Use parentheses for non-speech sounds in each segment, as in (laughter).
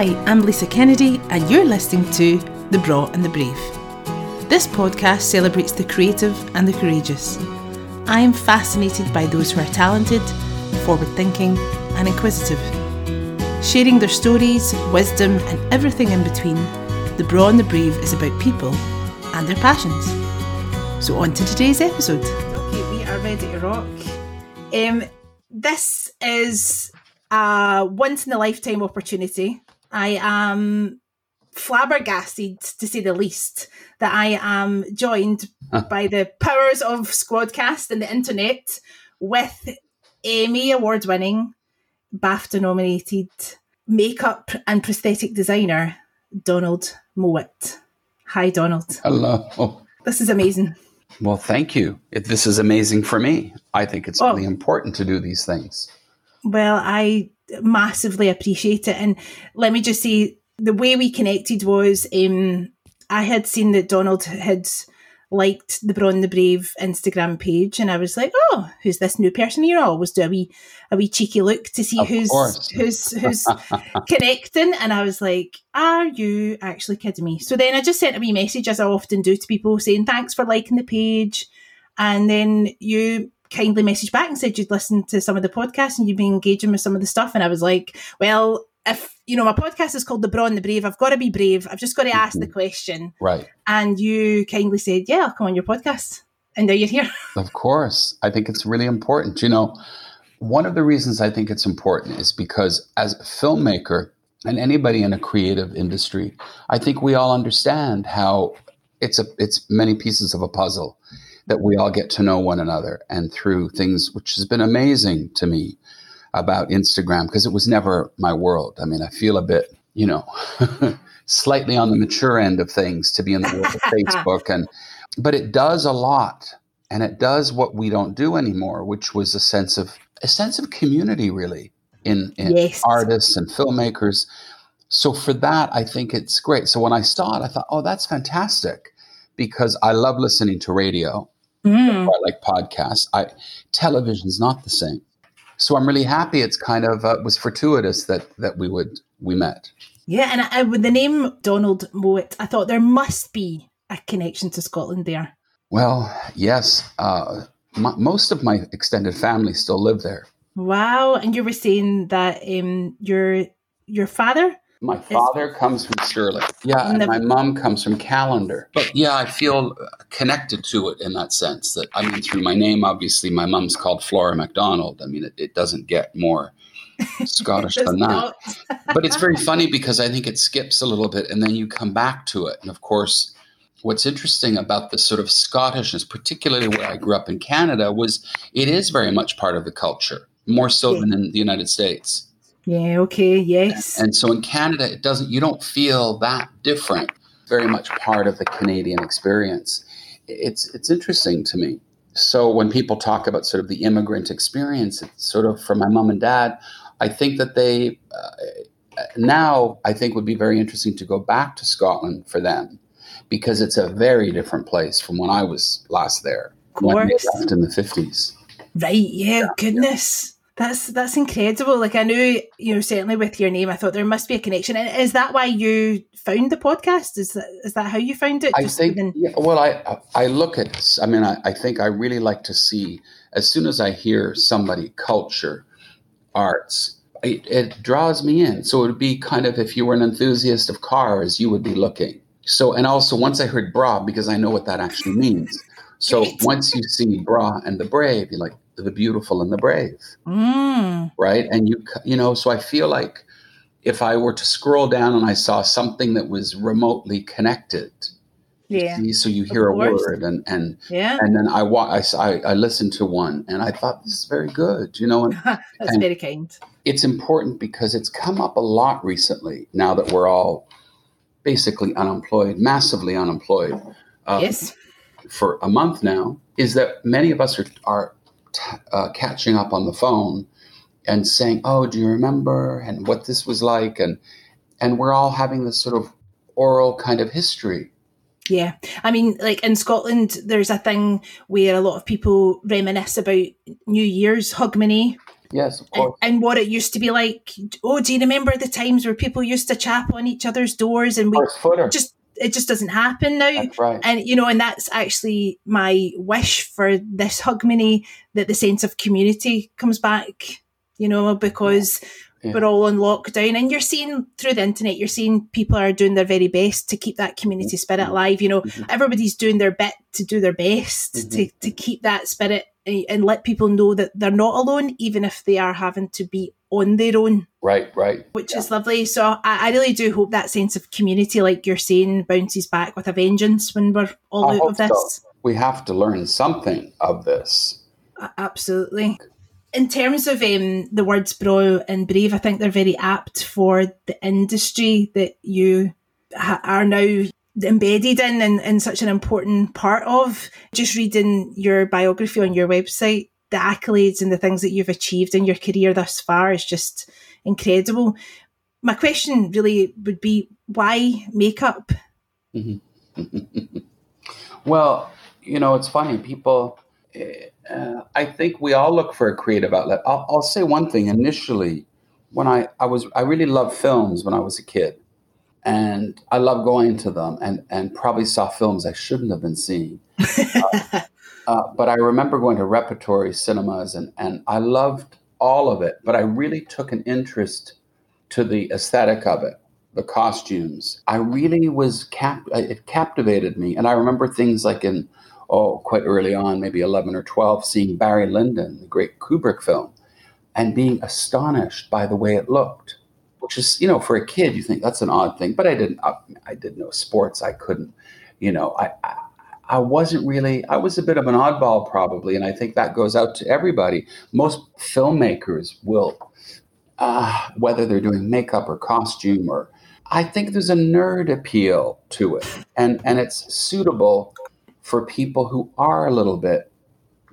Hi, I'm Lisa Kennedy, and you're listening to The Braw and the Brave. This podcast celebrates the creative and the courageous. I am fascinated by those who are talented, forward thinking, and inquisitive. Sharing their stories, wisdom, and everything in between, The Braw and the Brave is about people and their passions. So, on to today's episode. Okay, we are ready to rock. Um, this is a once in a lifetime opportunity. I am flabbergasted, to say the least, that I am joined by the powers of Squadcast and the internet with Emmy award winning, BAFTA nominated makeup and prosthetic designer, Donald Mowat. Hi, Donald. Hello. This is amazing. Well, thank you. This is amazing for me. I think it's Oh. really important to do these things. Well, I massively appreciate it. And let me just say, the way we connected was um, I had seen that Donald had liked the Braw and the Brave Instagram page, and I was like, "Oh, who's this new person here?" I always do a wee a wee cheeky look to see Of who's course. (laughs) who's who's connecting, and I was like, "Are you actually kidding me?" So then I just sent a wee message, as I often do to people, saying, "Thanks for liking the page," and then you kindly messaged back and said you'd listened to some of the podcasts and you'd been engaging with some of the stuff, and I was like, "Well." If you know my podcast is called The Braw and the Brave, I've got to be brave. I've just got to ask the mm-hmm. question. Right. And you kindly said, Yeah, I'll come on your podcast. And now you're here. Of course. I think it's really important. You know, one of the reasons I think it's important is because as a filmmaker and anybody in a creative industry, I think we all understand how it's a it's many pieces of a puzzle that we all get to know one another and through things which has been amazing to me about Instagram because it was never my world. I mean, I feel a bit, you know, (laughs) slightly on the mature end of things to be in the world of (laughs) Facebook and but it does a lot and it does what we don't do anymore, which was a sense of a sense of community really in, in Yes. artists and filmmakers. So for that, I think it's great. So when I saw it, I thought, oh, that's fantastic because I love listening to radio. Mm. I like podcasts. I television's not the same. So I'm really happy. It's kind of uh, was fortuitous that that we would we met. Yeah, and I, with the name Donald Mowat, I thought there must be a connection to Scotland there. Well, yes, uh, m- most of my extended family still live there. Wow. And you were saying that um, your your father? My father comes from Stirling. Yeah, and And the- my mom comes from Callander. But yeah, I feel uh, connected to it in that sense. That I mean, through my name, obviously, my mom's called Flora MacDonald. I mean, it, it doesn't get more (laughs) Scottish than that. not. but it's very funny because I think it skips a little bit and then you come back to it. And of course, what's interesting about the sort of Scottishness, particularly where I grew up in Canada, was it is very much part of the culture, more so Yeah. than in the United States. Yeah, okay, yes. And so in Canada, it doesn't, you don't feel that different, very much part of the Canadian experience. It's, it's interesting to me. So when people talk about sort of the immigrant experience, it's sort of for my mom and dad, I think that they, uh, now I think would be very interesting to go back to Scotland for them because it's a very different place from when I was last there. When left in the 50s. Right, yeah, goodness. That's that's incredible. Like I knew, you know, certainly with your name, I thought there must be a connection. And is that why you found the podcast? Is that is that how you found it? I Just think, even- yeah, well, I I look at, I mean, I, I think I really like to see, as soon as I hear somebody, culture, arts, it, it draws me in. So it would be kind of if you were an enthusiast of cars, you would be looking. So, and also once I heard braw, because I know what that actually means. So once you see braw and the brave, you're like, the beautiful and the brave Mm, right and you you know so i feel like if i were to scroll down and i saw something that was remotely connected yeah, see, so you hear a word and and yeah. and then i wa- I listened to one and i thought this is very good you know and (laughs) That's and- very kind. it's important because it's come up a lot recently now that we're all basically unemployed massively unemployed uh, yes. for a month now is that many of us are, are t- uh, catching up on the phone and saying, "Oh, do you remember?" and what this was like, and and we're all having this sort of oral kind of history. Yeah. I mean, like in Scotland, there's a thing where a lot of people reminisce about New Year's Hogmanay. Yes, of And, course. and what it used to be like. Oh, do you remember the times where people used to chap on each other's doors and we just it just doesn't happen now. Right. And you know, and that's actually my wish for this Hogmanay that the sense of community comes back. You know, because Yeah. we're all on lockdown, and you're seeing through the internet, you're seeing people are doing their very best to keep that community spirit alive. You know, Mhm. everybody's doing their bit to do their best Mhm. to to keep that spirit and let people know that they're not alone, even if they are having to be on their own Right, right. which is lovely. So I, I really do hope that sense of community, like you're saying, bounces back with a vengeance when we're all I out of this. so. We have to learn something of this. A- Absolutely. In terms of um, the words braw and brave, I think they're very apt for the industry that you ha- are now embedded in and, and such an important part of. Just reading your biography on your website, the accolades and the things that you've achieved in your career thus far is just incredible. My question really would be why makeup? (laughs) Well, you know, it's funny. People, uh, I think we all look for a creative outlet. I'll, I'll say one thing. Initially, when I, I was, I really loved films when I was a kid, and I loved going to them, and and probably saw films I shouldn't have been seeing. (laughs) Uh, but I remember going to repertory cinemas, and and I loved all of it. But I really took an interest to the aesthetic of it, the costumes. I really was cap. It captivated me, and I remember things like in oh, quite early on, maybe eleven or twelve, seeing Barry Lyndon, the great Kubrick film, and being astonished by the way it looked. Which is, you know, for a kid, you think that's an odd thing. But I didn't. I, I did no sports. I couldn't, you know. I, I I wasn't really, I was a bit of an oddball probably, and I think that goes out to everybody. Most filmmakers will, uh, whether they're doing makeup or costume, or I think there's a nerd appeal to it, and, and it's suitable for people who are a little bit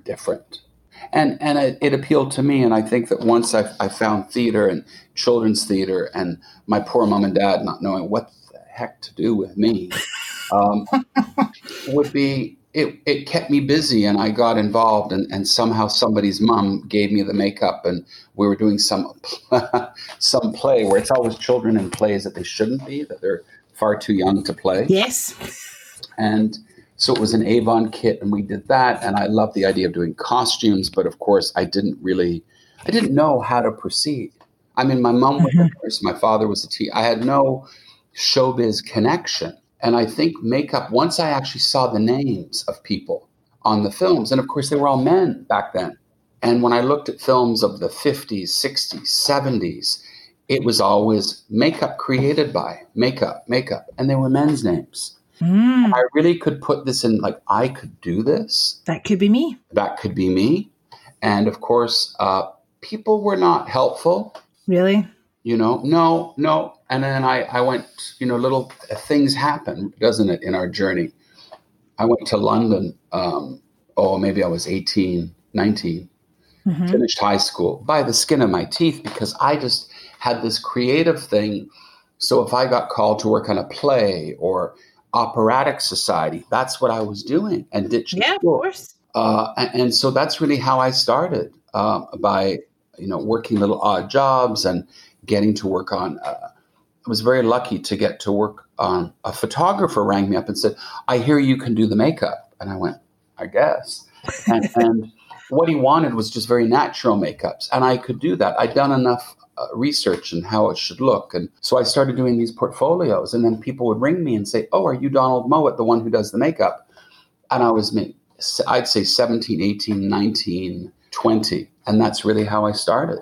different. And, and it, it appealed to me, and I think that once I, I found theater and children's theater, and my poor mom and dad not knowing what the heck to do with me, (laughs) um, would be it, it kept me busy and I got involved and, and somehow somebody's mom gave me the makeup and we were doing some (laughs) some play where it's always children in plays that they shouldn't be, that they're far too young to play. yes. And so it was an Avon kit and we did that and I loved the idea of doing costumes, but of course I didn't really I didn't know how to proceed. I mean my mom was a mm-hmm. nurse, my father was a teacher. I had no showbiz connection. And I think makeup, once I actually saw the names of people on the films, and of course they were all men back then. And when I looked at films of the 50s, 60s, 70s, it was always makeup created by makeup, makeup, and they were men's names. Mm, I really could put this in like, I could do this. that could be me. That could be me. And of course, uh, people were not helpful Really? you know no no and then i i went you know little things happen doesn't it in our journey i went to london um oh maybe i was 18 19 Mhm. finished high school by the skin of my teeth because i just had this creative thing so if i got called to work on a play or operatic society that's what i was doing and ditched Yeah, of course. Uh, and, and so that's really how I started um, by you know working little odd jobs and getting to work on. Uh, I was very lucky to get to work on. A photographer rang me up and said, "I hear you can do the makeup," and I went, "I guess." And, and (laughs) what he wanted was just very natural makeups, and I could do that. I'd done enough. Uh, research and how it should look. And so I started doing these portfolios, and then people would ring me and say, Oh, are you Donald Mowat, the one who does the makeup? And I was maybe I'd say 17, 18, 19, 20. And that's really how I started.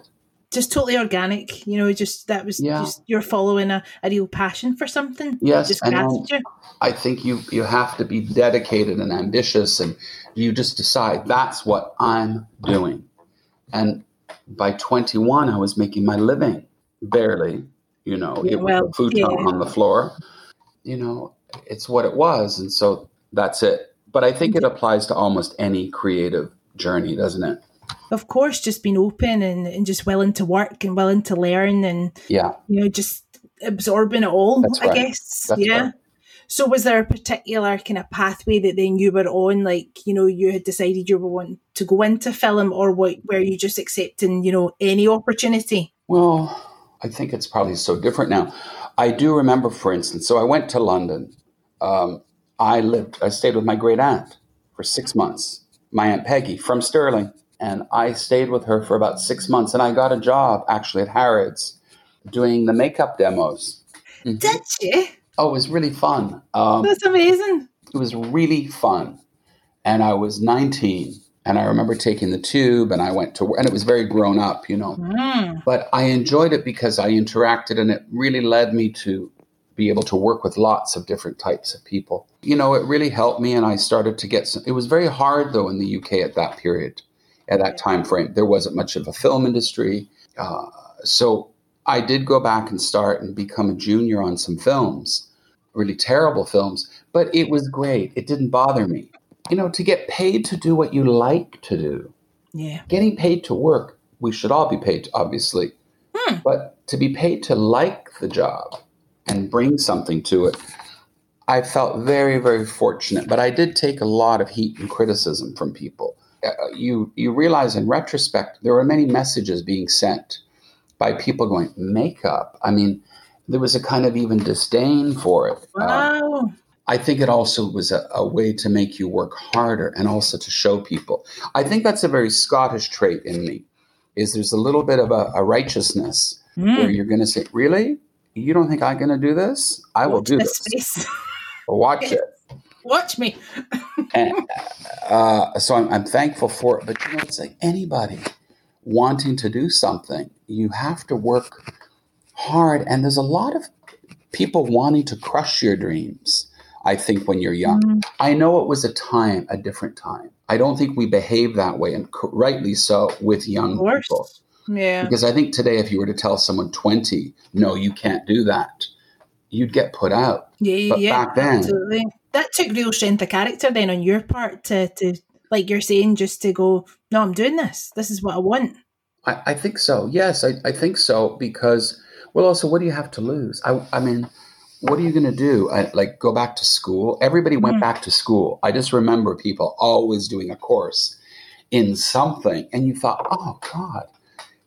Just totally organic, you know, just that was Yeah. just you're following a, a real passion for something. Yes, Just and. I think you you have to be dedicated and ambitious and you just decide that's what I'm doing. And by 21 I was making my living barely, you know, it was well, a futon yeah. on the floor. You know, it's what it was and so that's it. But I think it mm-hmm. applies to almost any creative journey, doesn't it? Of course, just being open and, and just willing to work and willing to learn and Yeah. you know, just absorbing it all, I guess. That's yeah. right. So was there a particular kind of pathway that then you were on, like, you know, you had decided you were wanting to go into film or what, were you just accepting, you know, any opportunity? Well, I think it's probably so different now. I do remember, for instance, so I went to London. Um, I lived, I stayed with my great aunt for six months, my Aunt Peggy from Stirling. And I stayed with her for about six months and I got a job actually at Harrods doing the makeup demos. Mm-hmm. Did you? Oh, it was really fun. Um, That's amazing. It was really fun. And I was 19 and I remember taking the tube and I went to and it was very grown up, you know. Mm. But I enjoyed it because I interacted and it really led me to be able to work with lots of different types of people. You know, it really helped me and I started to get some it was very hard though in the UK at that period, at that time frame. There wasn't much of a film industry. Uh, so I did go back and start and become a junior on some films, really terrible films, but it was great. It didn't bother me. You know, to get paid to do what you like to do. Yeah. Getting paid to work, we should all be paid, obviously. Hmm. But to be paid to like the job and bring something to it, I felt very, very fortunate. But I did take a lot of heat and criticism from people. Uh, you you realize in retrospect there were many messages being sent by people going makeup. I mean, there was a kind of even disdain for it. Um, wow. Um, I think it also was a, a, way to make you work harder and also to show people. I think that's a very Scottish trait in me. Is there's a little bit of a, a righteousness mm. where you're going to say, "Really, you don't think I'm going to do this? I Watch will do this. this. Watch it. (laughs) Watch me." and, uh, so I'm, I'm, thankful for it. But you know, it's like anybody wanting to do something, you have to work hard. And there's a lot of people wanting to crush your dreams. I think when you're young, mm. I know it was a time, a different time. I don't think we behave that way, and rightly so, with young people. Yeah. Because I think today, if you were to tell someone 20, no, you can't do that, you'd get put out. Yeah, but yeah. Back then, absolutely. That took real strength of character then on your part to, to like you're saying, just to go, no, I'm doing this. This is what I want. I, I think so. Yes, I, I think so because, well, also, what do you have to lose? I, I mean, what are you going to do? I, like go back to school? Everybody went mm. back to school. I just remember people always doing a course in something, and you thought, oh God,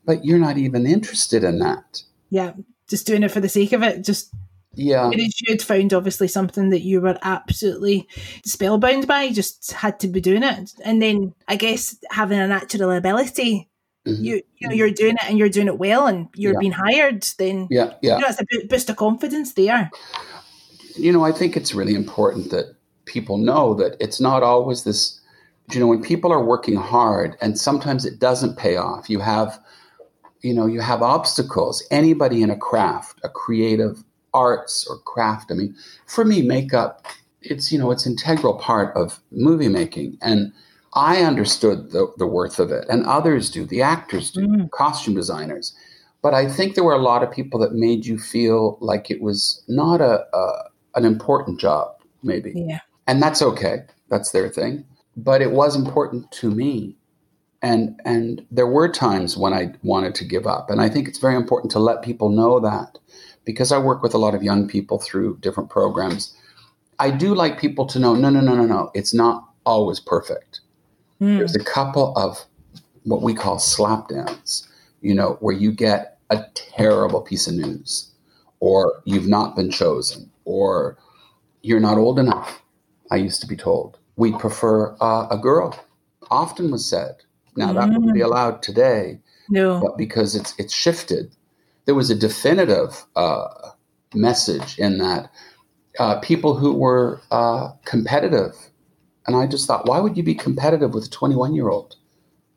but you're not even interested in that. Yeah, just doing it for the sake of it. Just yeah. You'd found obviously something that you were absolutely spellbound by, just had to be doing it. And then I guess having a natural ability, mm-hmm. you you know, you're doing it and you're doing it well and you're yeah. being hired, then yeah, yeah. You know, it's a boost of confidence there. You know, I think it's really important that people know that it's not always this you know, when people are working hard and sometimes it doesn't pay off, you have you know, you have obstacles. Anybody in a craft, a creative arts or craft. I mean, for me, makeup, it's, you know, it's integral part of movie making. And I understood the, the worth of it, and others do, the actors do, mm. costume designers. But I think there were a lot of people that made you feel like it was not a, a an important job, maybe. Yeah. And that's okay. That's their thing. But it was important to me. And and there were times when I wanted to give up. And I think it's very important to let people know that because I work with a lot of young people through different programs, I do like people to know no, no, no, no, no. It's not always perfect. Mm. There's a couple of what we call slapdowns, you know, where you get a terrible piece of news, or you've not been chosen, or you're not old enough. I used to be told. We prefer uh, a girl, often was said. Now, that wouldn't be hmm. allowed today. No. But because it's it's shifted there was a definitive uh, message in that uh, people who were uh, competitive. And I just thought, why would you be competitive with a 21 year old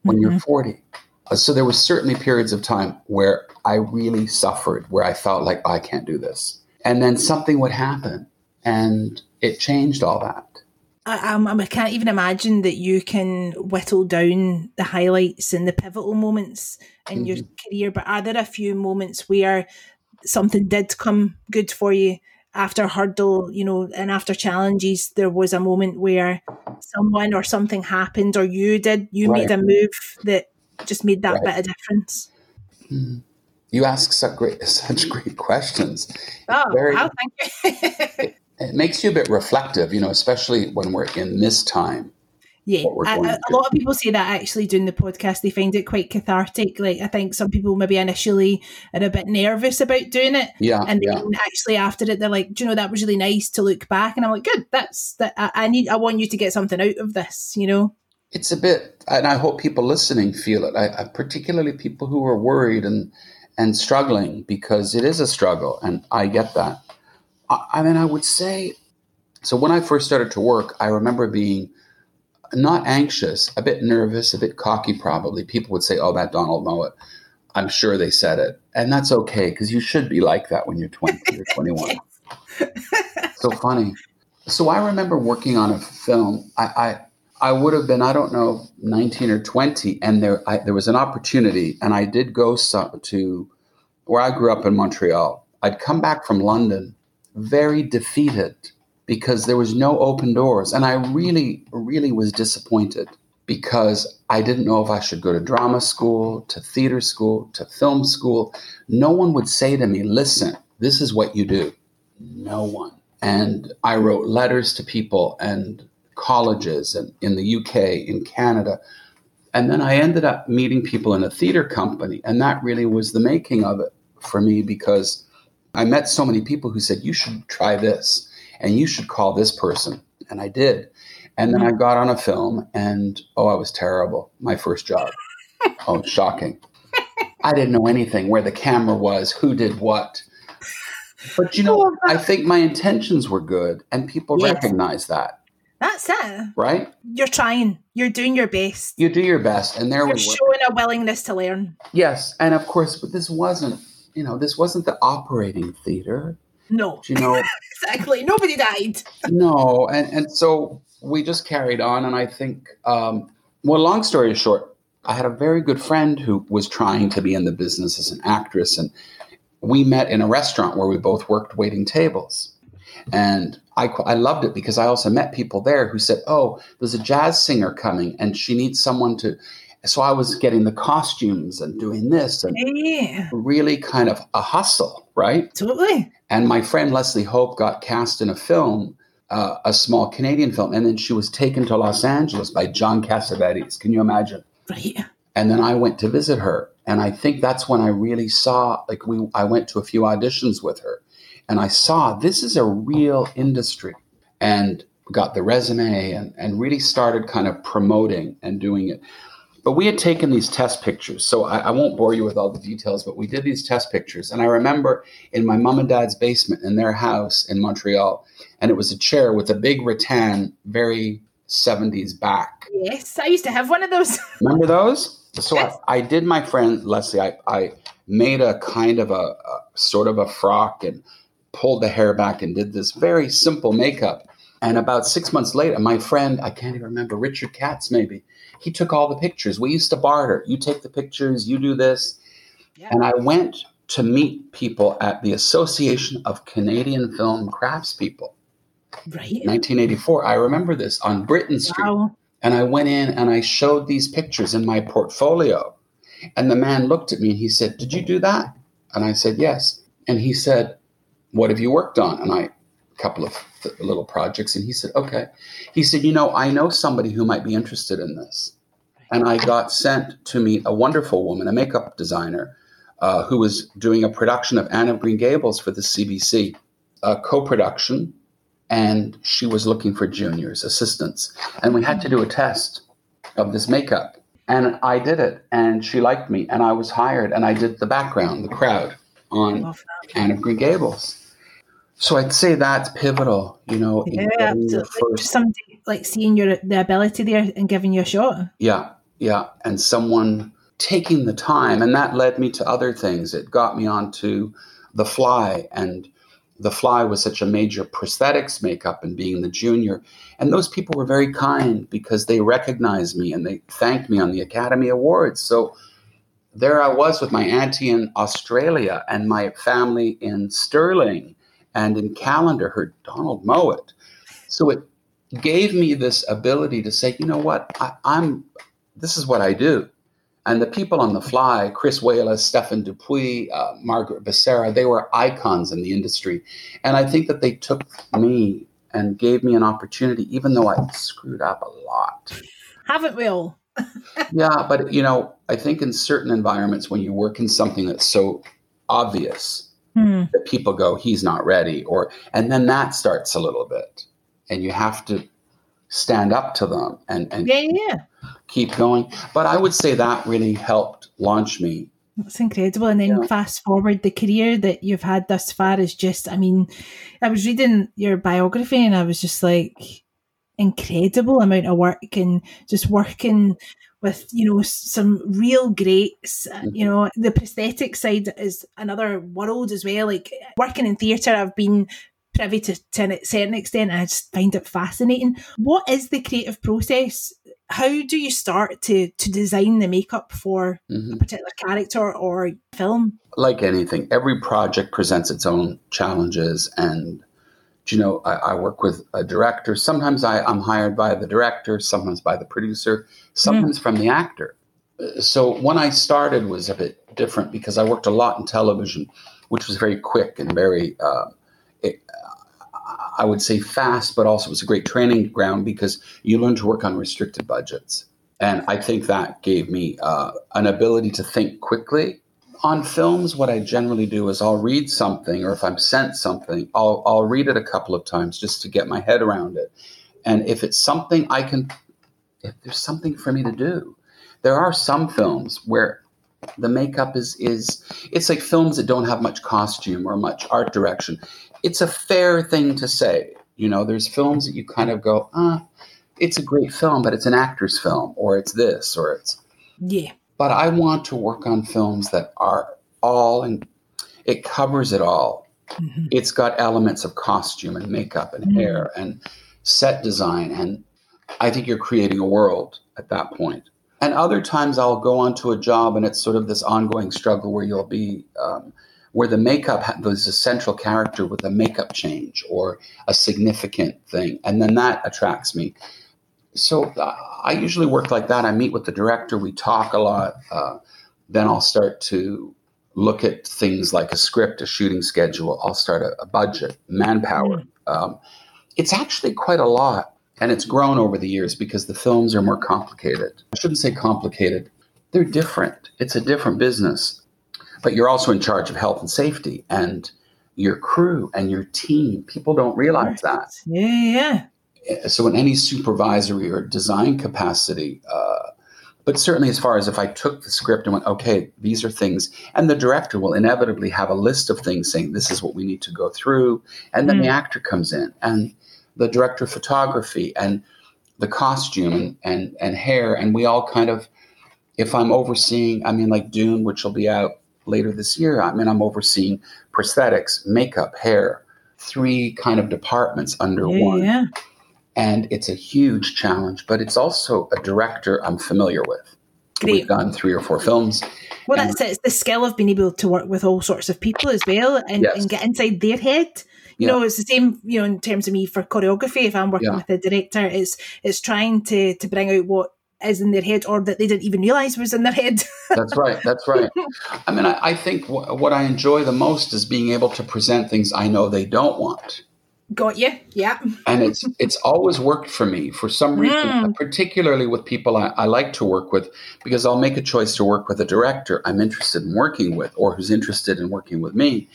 when mm-hmm. you're 40? Uh, so there was certainly periods of time where I really suffered, where I felt like I can't do this. And then something would happen and it changed all that. I, I, I, can't even imagine that you can whittle down the highlights and the pivotal moments in mm-hmm. your career. But are there a few moments where something did come good for you after hurdle, you know, and after challenges? There was a moment where someone or something happened, or you did, you right. made a move that just made that right. bit of difference. Mm-hmm. You ask such great, (laughs) such great questions. Oh, very, wow, thank you. (laughs) it makes you a bit reflective, you know, especially when we're in this time. Yeah, I, a lot of people say that actually doing the podcast, they find it quite cathartic. Like I think some people maybe initially are a bit nervous about doing it, yeah, and then yeah. actually after it, they're like, "Do you know that was really nice to look back?" And I'm like, "Good, that's that. I, I need. I want you to get something out of this." You know, it's a bit, and I hope people listening feel it. I, I particularly people who are worried and and struggling because it is a struggle, and I get that. I, I mean, I would say, so when I first started to work, I remember being not anxious, a bit nervous, a bit cocky, probably. People would say, Oh, that Donald Mowat. I'm sure they said it. And that's okay because you should be like that when you're 20 or (laughs) 21. so funny. So I remember working on a film. I, I, I would have been, I don't know, 19 or 20, and there, I, there was an opportunity, and I did go to where I grew up in Montreal. I'd come back from London very defeated because there was no open doors. And I really, really was disappointed because I didn't know if I should go to drama school, to theater school, to film school. No one would say to me, listen, this is what you do. No one. And I wrote letters to people and colleges and in the UK, in Canada. And then I ended up meeting people in a theater company. And that really was the making of it for me because I met so many people who said, you should try this and you should call this person. And I did. And then I mm-hmm. got on a film and oh, I was terrible. My first job. (laughs) oh, shocking. I didn't know anything where the camera was, who did what. But you know, I think my intentions were good and people yes. recognize that. That's it. Right? You're trying. You're doing your best. You do your best. And there You're we showing a willingness to learn. Yes. And of course, but this wasn't, you know, this wasn't the operating theater. No. (laughs) You know, exactly. Nobody died. no, and and so we just carried on, and I think, um, well, long story short, I had a very good friend who was trying to be in the business as an actress, and we met in a restaurant where we both worked waiting tables, and I I loved it because I also met people there who said, "Oh, there's a jazz singer coming, and she needs someone to." So I was getting the costumes and doing this and yeah. really kind of a hustle, right? Totally. And my friend Leslie Hope got cast in a film, uh, a small Canadian film, and then she was taken to Los Angeles by John Cassavetes. Can you imagine? Right. And then I went to visit her, and I think that's when I really saw. Like we, I went to a few auditions with her, and I saw this is a real industry, and got the resume and and really started kind of promoting and doing it. But we had taken these test pictures. So I, I, won't bore you with all the details, but we did these test pictures. And I remember in my mom and dad's basement in their house in Montreal, and it was a chair with a big rattan, very 70s back. Yes, I used to have one of those. (laughs) Remember those? So yes. I, I, did my friend Leslie, I, I made a kind of a, a sort of a frock and pulled the hair back and did this very simple makeup. And about six months later, my friend, I can't even remember, Richard Katz maybe, he took all the pictures. We used to barter. You take the pictures, you do this. Yeah. And I went to meet people at the Association of Canadian Film Craftspeople. Right. 1984. I remember this on Britain Street. Wow. And I went in and I showed these pictures in my portfolio. And the man looked at me and he said, Did you do that? And I said, Yes. And he said, What have you worked on? And I, couple of little projects. And he said, okay. He said, you know, I know somebody who might be interested in this. And I got sent to meet a wonderful woman, a makeup designer, uh, who was doing a production of Anne of Green Gables for the CBC, a co production. And she was looking for juniors, assistants. And we had to do a test of this makeup. And I did it. And she liked me. And I was hired. And I did the background, the crowd on Anne of Green Gables. So I'd say that's pivotal, you know. Yeah, absolutely. First... Somebody like seeing your the ability there and giving you a shot. Yeah, yeah, and someone taking the time, and that led me to other things. It got me onto the fly, and the fly was such a major prosthetics makeup, and being the junior, and those people were very kind because they recognized me and they thanked me on the Academy Awards. So there I was with my auntie in Australia and my family in Stirling and in Callander heard Donald Mowat. So it gave me this ability to say, you know what, I, I'm this is what I do. And the people on the fly, Chris Walas, Stephan Dupuis, uh, Margaret Becerra, they were icons in the industry. And I think that they took me and gave me an opportunity, even though I screwed up a lot. Haven't we all? (laughs) yeah, but you know, I think in certain environments when you work in something that's so obvious hmm. that people go, he's not ready, or and then that starts a little bit. And you have to stand up to them and, and yeah, yeah. keep going. But I would say that really helped launch me. That's incredible. And then yeah. fast forward the career that you've had thus far is just, I mean, I was reading your biography and I was just like, incredible amount of work and just working with you know some real greats uh, you know the prosthetic side is another world as well. Like working in theatre i've been privy to, to a certain extent and i just find it fascinating. What is the creative process? How do you start to to design the makeup for mm-hmm. a particular character or film? Like anything every project presents its own challenges and you know, I, I, work with a director. Sometimes I, am hired by the director, sometimes by the producer, sometimes mm. from the actor. So when I started was a bit different because I worked a lot in television, which was very quick and very, uh, it, I would say fast, but also was a great training ground because you learn to work on restricted budgets. And I think that gave me uh, an ability to think quickly on films, what I generally do is I'll read something, or if I'm sent something, I'll I'll read it a couple of times just to get my head around it. And if it's something I can, if there's something for me to do, there are some films where the makeup is is it's like films that don't have much costume or much art direction. It's a fair thing to say. You know, there's films that you kind of go, ah, it's a great film, but it's an actor's film, or it's this, or it's yeah but I want to work on films that are all and it covers it all. Mm-hmm. It's got elements of costume and makeup and mm-hmm. hair and set design. And I think you're creating a world at that point. And other times I'll go onto a job and it's sort of this ongoing struggle where you'll be, um, where the makeup, there's a central character with a makeup change or a significant thing. And then that attracts me so uh, I usually work like that. I meet with the director, we talk a lot. Uh, then I'll start to look at things like a script, a shooting schedule. I'll start a, a budget, manpower. Mm-hmm. Um, it's actually quite a lot, and it's grown over the years because the films are more complicated. I shouldn't say complicated; they're different. It's a different business, but you're also in charge of health and safety and your crew and your team. People don't realize that. Yeah, yeah so in any supervisory or design capacity, uh, but certainly as far as if I took the script and went, okay, these are things, and the director will inevitably have a list of things saying this is what we need to go through, and then mm. the actor comes in, and the director of photography, and the costume, and, and and hair, and we all kind of, if I'm overseeing, I mean, like Dune, which will be out later this year, I mean, I'm overseeing prosthetics, makeup, hair, three kind of departments under yeah, one. Yeah and it's a huge challenge, but it's also a director I'm familiar with. Great. We've done three or four films. Well, that's it. It's the skill of being able to work with all sorts of people as well and, yes. and get inside their head. You yeah. know, it's the same, you know, in terms of me for choreography. If I'm working yeah. with a director, it's it's trying to to bring out what is in their head or that they didn't even realize was in their head. (laughs) that's right. That's right. I mean, I, I think w- what I enjoy the most is being able to present things I know they don't want. Got you. Yeah. and it's it's always worked for me for some reason, mm. particularly with people I, I, like to work with, because I'll make a choice to work with a director I'm interested in working with, or who's interested in working with me,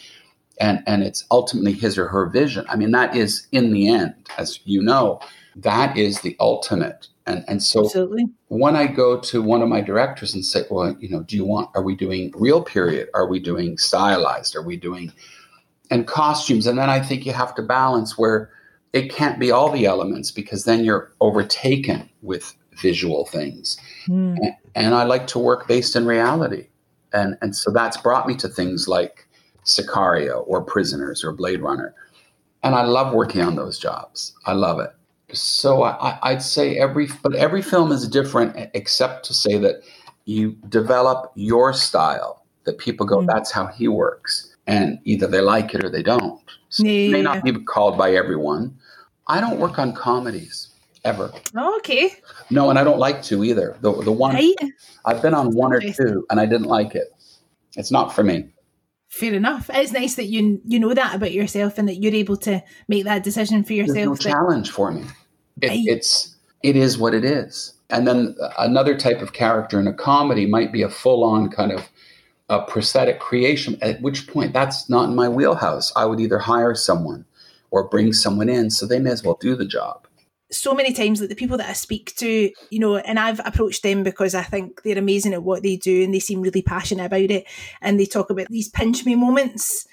and and it's ultimately his or her vision. I mean, that is in the end, as you know, that is the ultimate. And and so Absolutely. when I go to one of my directors and say, well, you know, do you want? Are we doing real period? Are we doing stylized? Are we doing and costumes. And then I think you have to balance where it can't be all the elements because then you're overtaken with visual things. Mm. And, and, I like to work based in reality. And, and so that's brought me to things like Sicario or Prisoners or Blade Runner. And I love working on those jobs. I love it. So I, I'd say every, but every film is different, except to say that you develop your style that people go, mm. that's how he works and either they like it or they don't. So yeah. It may not be called by everyone. I don't work on comedies. ever. Oh, okay. No, and I don't like to either. The the one Right. I've been on one or two, and I didn't like it. It's not for me. Fair enough. It's nice that you you know that about yourself and that you're able to make that decision for There's no yourself. that- challenge for me. It, Right. It's it is what it is. And then another type of character in a comedy might be a full on kind of a prosthetic creation. At which point, that's not in my wheelhouse. I would either hire someone or bring someone in, so they may as well do the job. so many times like the people that I speak to, you know, and I've approached them because I think they're amazing at what they do and they seem really passionate about it and they talk about these pinch me moments.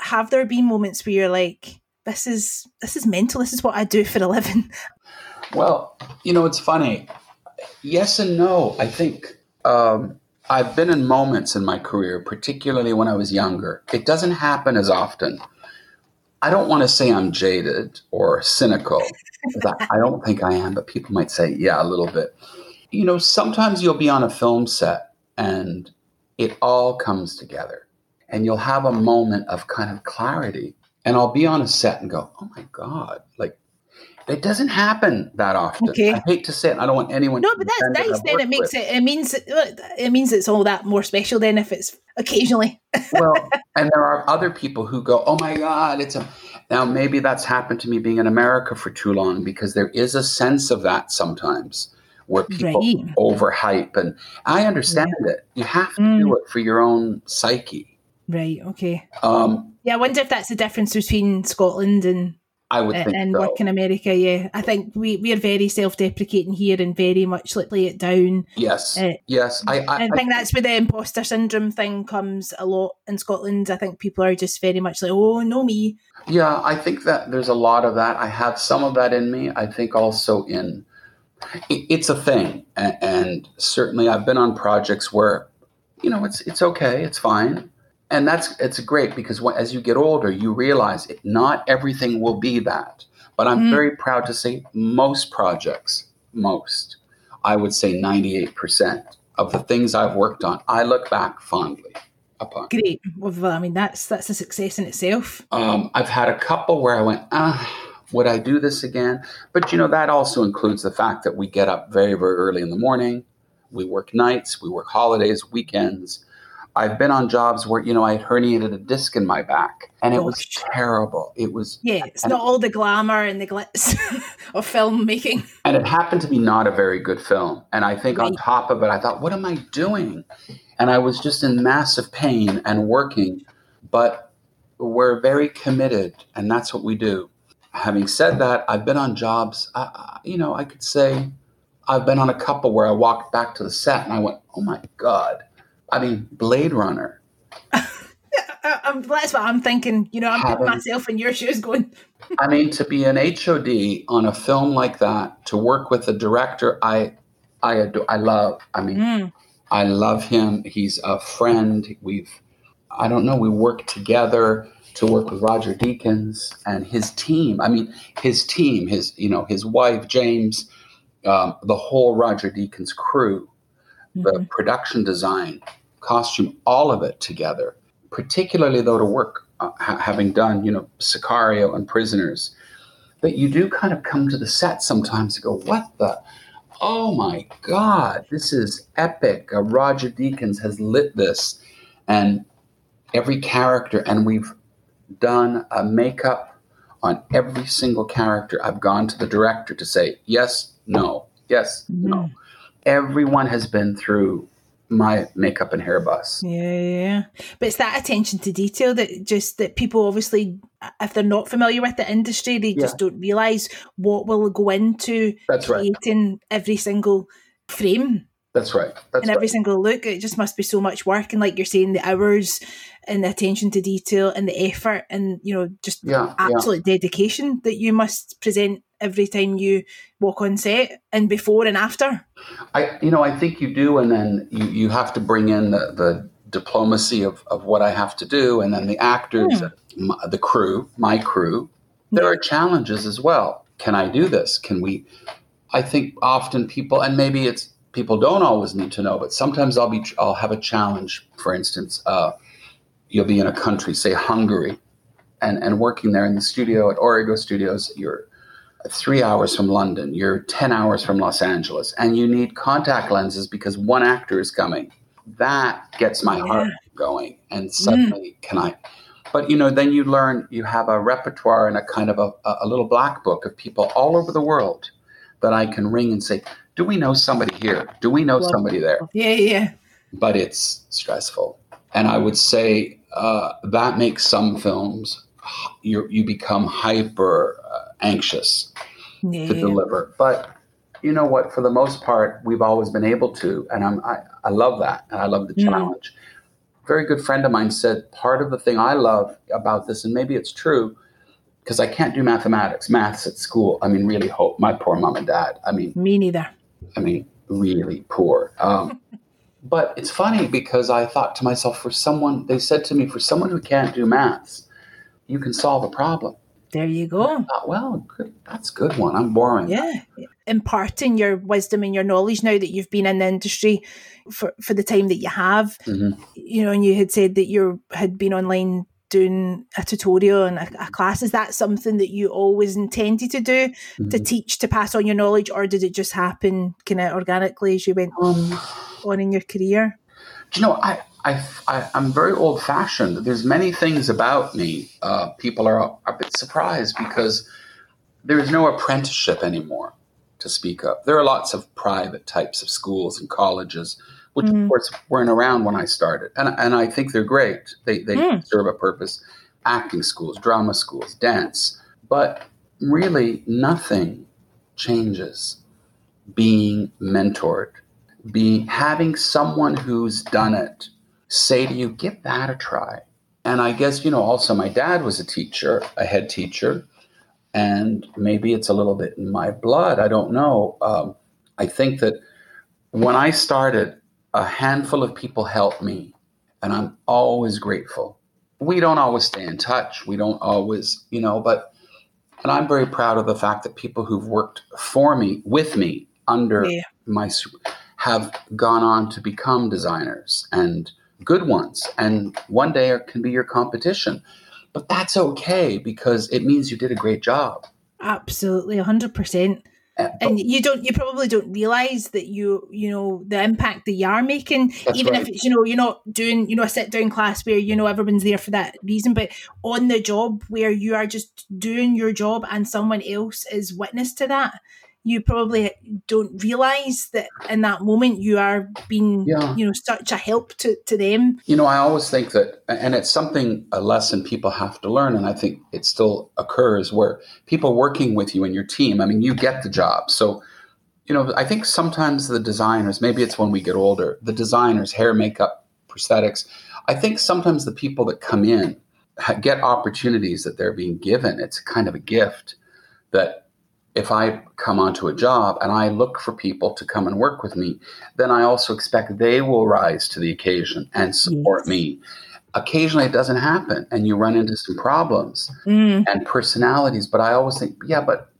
Have there been moments where you're like, this is this is mental, this is what I do for a living? Well, you know, it's funny. Yes and no. I think um, I've been in moments in my career, particularly when I was younger. It doesn't happen as often. I don't want to say I'm jaded or cynical. (laughs) I I don't think I am, but people might say, yeah, a little bit. You know, sometimes you'll be on a film set and it all comes together, and you'll have a moment of kind of clarity. And I'll be on a set and go, oh my God, like, it doesn't happen that often. Okay. I hate to say it. I don't want anyone. No, but that's nice. Then it makes with- it. It means it means it's all that more special. Then if it's occasionally, well, (laughs) and there are other people who go, "Oh my God, it's a." Now maybe that's happened to me being in America for too long because there is a sense of that sometimes where people Right. overhype, and I understand it. You have to do Mm. it for your own psyche. right? Okay. Um, Yeah, I wonder if that's the difference between Scotland and I would think and so. work in America. Yeah, I think we we are very self deprecating here and very much like play it down. yes, uh, yes. I, I, I think that's where the imposter syndrome thing comes a lot in Scotland. I think people are just very much like, oh, no, me. Yeah, I think that there's a lot of that. I have some of that in me. I think also in it, it's a thing, and, and certainly I've been on projects where you know it's it's okay, it's fine, and that's it's great because when, as you get older, you realize it, not everything will be that. But I'm Mm. very proud to say most projects, most, I would say 98% of the things I've worked on, I look back fondly upon. Great. Well, I mean, that's that's a success in itself. Um, I've had a couple where I went, ah, would I do this again? But you know, that also includes the fact that we get up very, very early in the morning. We work nights, we work holidays, weekends. I've been on jobs where, you know, I had herniated a disc in my back and it was terrible. It was, Yeah, it's not all the glamour and the glitz (laughs) of filmmaking. and it happened to be not a very good film. And I think on top of it, I thought, what am I doing? And I was just in massive pain and working, but we're very committed, and that's what we do. Having said that, I've been on jobs, uh, you know, I could say I've been on a couple where I walked back to the set and I went, oh my God. I mean, Blade Runner. (laughs) I'm, that's what I'm thinking. You know, I'm putting myself in your shoes going, (laughs) I mean, to be an HOD on a film like that, to work with a director I, I adore, I love. I mean, mm, I love him. He's a friend. We've, I don't know, we work together to work with Roger Deakins and his team. I mean, his team, his, you know, his wife, James, um, the whole Roger Deakins crew, the mhm. production design, costume, all of it together. Particularly though to work, uh, ha- having done, you know, Sicario and Prisoners, that you do kind of come to the set sometimes to go, what the? Oh my God, this is epic. Uh, Roger Deakins has lit this, and every character, and we've done a makeup on every single character. I've gone to the director to say, yes, no, yes, no. Everyone has been through my makeup and hair bus. Yeah, yeah, yeah. But it's that attention to detail that just that people obviously, if they're not familiar with the industry, they just don't realise what will go into That's right. creating every single frame That's right. That's and every right. single look. It just must be so much work. And like you're saying, the hours and the attention to detail and the effort and, you know, just Yeah, yeah. absolute dedication that you must present every time you walk on set and before and after. I, you know, I think you do, and then you, you have to bring in the, the diplomacy of, of what I have to do, and then the actors, Hmm. my, the crew, my crew. There are challenges as well. Can I do this? Can we? I think often people, and maybe it's people don't always need to know, but sometimes I'll be, I'll have a challenge. For instance, uh, you'll be in a country, say Hungary, and and working there in the studio at Origo Studios, you're three hours from London, you're 10 hours from Los Angeles, and you need contact lenses because one actor is coming. That gets my heart going. And suddenly, mm. can I? But you know, then you learn you have a repertoire and a kind of a, a little black book of people all over the world that I can ring and say, Do we know somebody here? Do we know somebody there? Yeah, yeah. But it's stressful. And I would say uh, that makes some films you you become hyper uh, anxious yeah. to deliver. But you know what? For the most part, we've always been able to, and I'm I, I love that, and I love the mm. challenge. very good friend of mine said part of the thing I love about this, and maybe it's true, because I can't do mathematics, maths at school. I mean, really hope my poor mom and dad. I mean, me neither. I mean, really poor. Um, (laughs) but it's funny because I thought to myself, for someone, they said to me, for someone who can't do maths, you can solve a problem. There you go. Thought, well, good. that's a good one. I'm boring. Yeah. Imparting your wisdom and your knowledge now that you've been in the industry for, for the time that you have. Mm-hmm. You know, and you had said that you had been online doing a tutorial and a, a, class. Is that something that you always intended to do mm-hmm. to teach, to pass on your knowledge, or did it just happen kind of organically as you went um, on in your career? Do you know, I, I, I am very old fashioned. There's many things about me. Uh, people are a bit surprised because there is no apprenticeship anymore to speak of. There are lots of private types of schools and colleges, which mm. of course weren't around when I started, and and I think they're great. They they mm. serve a purpose. Acting schools, drama schools, dance, but really nothing changes being mentored being having someone who's done it say to you, give that a try. And I guess, you know, also my dad was a teacher, a head teacher, and maybe it's a little bit in my blood. I don't know. Um, I think that when I started, a handful of people helped me, and I'm always grateful. We don't always stay in touch. We don't always, you know, but, and I'm very proud of the fact that people who've worked for me, with me, under yeah. my have gone on to become designers and good ones and one day it can be your competition. But that's okay because it means you did a great job. Absolutely 100% uh, and you don't you probably don't realize that you you know the impact that you are making even right. if it's you know you're not doing you know a sit down class where you know everyone's there for that reason but on the job where you are just doing your job and someone else is witness to that you probably don't realize that in that moment you are being yeah. you know such a help to, to them. You know i always think that and it's something a lesson people have to learn and i think it still occurs where people working with you and your team i mean you get the job. So you know i think sometimes the designers maybe it's when we get older the designers hair makeup prosthetics i think sometimes the people that come in get opportunities that they're being given. It's kind of a gift that if I come onto a job and I look for people to come and work with me, then I also expect they will rise to the occasion and support yes. me. Occasionally it doesn't happen and you run into some problems mm. and personalities, but I always think, yeah, but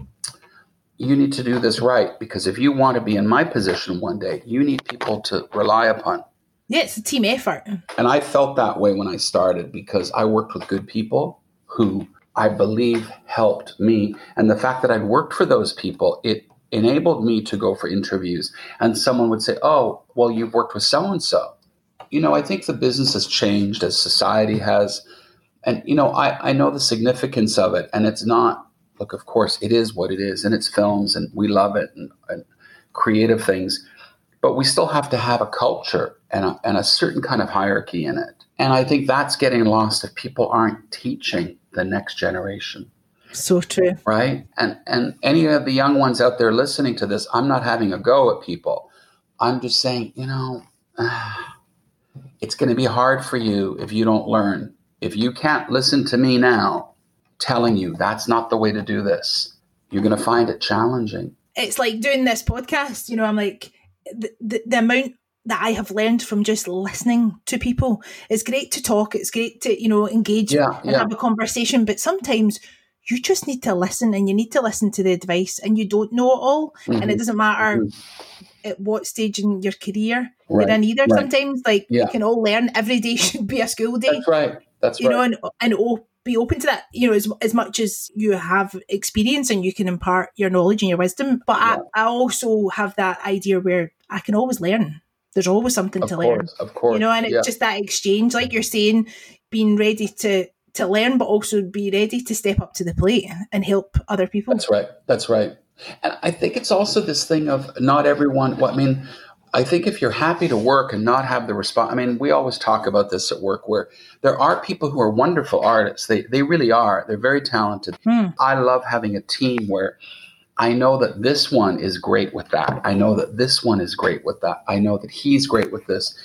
you need to do this right because if you want to be in my position one day, you need people to rely upon. Yeah, it's a team effort. And I felt that way when I started because I worked with good people who I believe helped me. And the fact that I'd worked for those people, it enabled me to go for interviews. And someone would say, Oh, well, you've worked with so and so. You know, I think the business has changed as society has. And, you know, I, I know the significance of it. And it's not, look, of course, it is what it is, and it's films, and we love it, and, and creative things. But we still have to have a culture and a, and a certain kind of hierarchy in it. And I think that's getting lost if people aren't teaching the next generation. So true. Right? And and any of the young ones out there listening to this, I'm not having a go at people. I'm just saying, you know, (sighs) it's going to be hard for you if you don't learn. If you can't listen to me now telling you that's not the way to do this, you're going to find it challenging. It's like doing this podcast, you know, I'm like the, the, the amount that I have learned from just listening to people. It's great to talk. It's great to, you know, engage yeah, and yeah. have a conversation. But sometimes you just need to listen and you need to listen to the advice and you don't know it all. Mm-hmm. And it mm-hmm. doesn't matter mm-hmm. at what stage in your career right. you're in either. Right. Sometimes like yeah. we can all learn every day (laughs) should be a school day. That's right. That's right. you right. know, and, and oh, be open to that, you know, as, as much as you have experience and you can impart your knowledge and your wisdom. But. I, I also have that idea where I can always learn. There's always something of to course, learn. Of course. You know, and it's yeah. just that exchange, like you're saying, being ready to to learn, but also be ready to step up to the plate and help other people. That's right. That's right. And I think it's also this thing of not everyone. Well, I mean, I think if you're happy to work and not have the response, I mean, we always talk about this at work where there are people who are wonderful artists. They, they really are. They're very talented. Hmm. I love having a team where I know that this one is great with that. I know that this one is great with that. I know that he's great with this.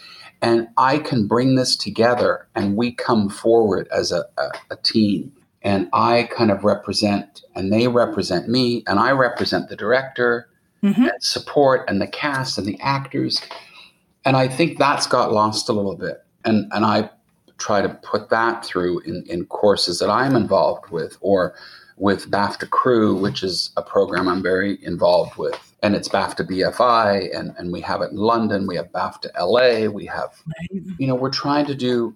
And I can bring this together and we come forward as a, a, a team. And I kind of represent, and they represent me, and I represent the director mm-hmm. and support and the cast and the actors. And I think that's got lost a little bit. And and I try to put that through in, in courses that I'm involved with or with BAFTA Crew, which is a program I'm very involved with. And it's BAFTA BFI, and, and we have it in London. We have BAFTA LA. We have, you know, we're trying to do,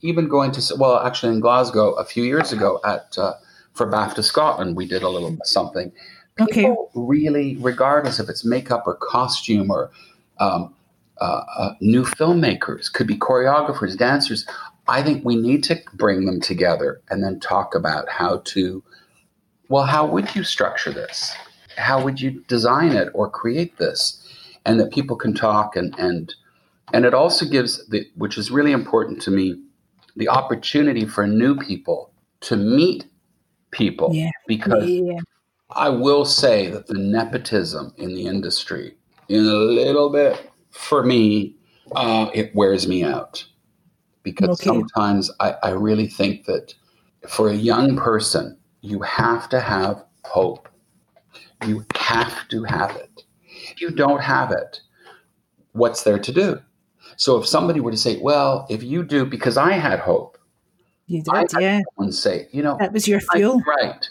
even going to, well, actually in Glasgow a few years ago at, uh, for BAFTA Scotland, we did a little something people okay. really, regardless if it's makeup or costume or um, uh, uh, new filmmakers, could be choreographers, dancers. I think we need to bring them together and then talk about how to. Well, how would you structure this? How would you design it or create this? And that people can talk and and and it also gives the which is really important to me the opportunity for new people to meet people yeah. because yeah. I will say that the nepotism in the industry, in a little bit, for me, uh, it wears me out. Because okay. sometimes I, I really think that for a young person, you have to have hope. You have to have it. If you don't have it, what's there to do? So if somebody were to say, well, if you do, because I had hope. You did, yeah. Someone say, you know, that was your fuel. right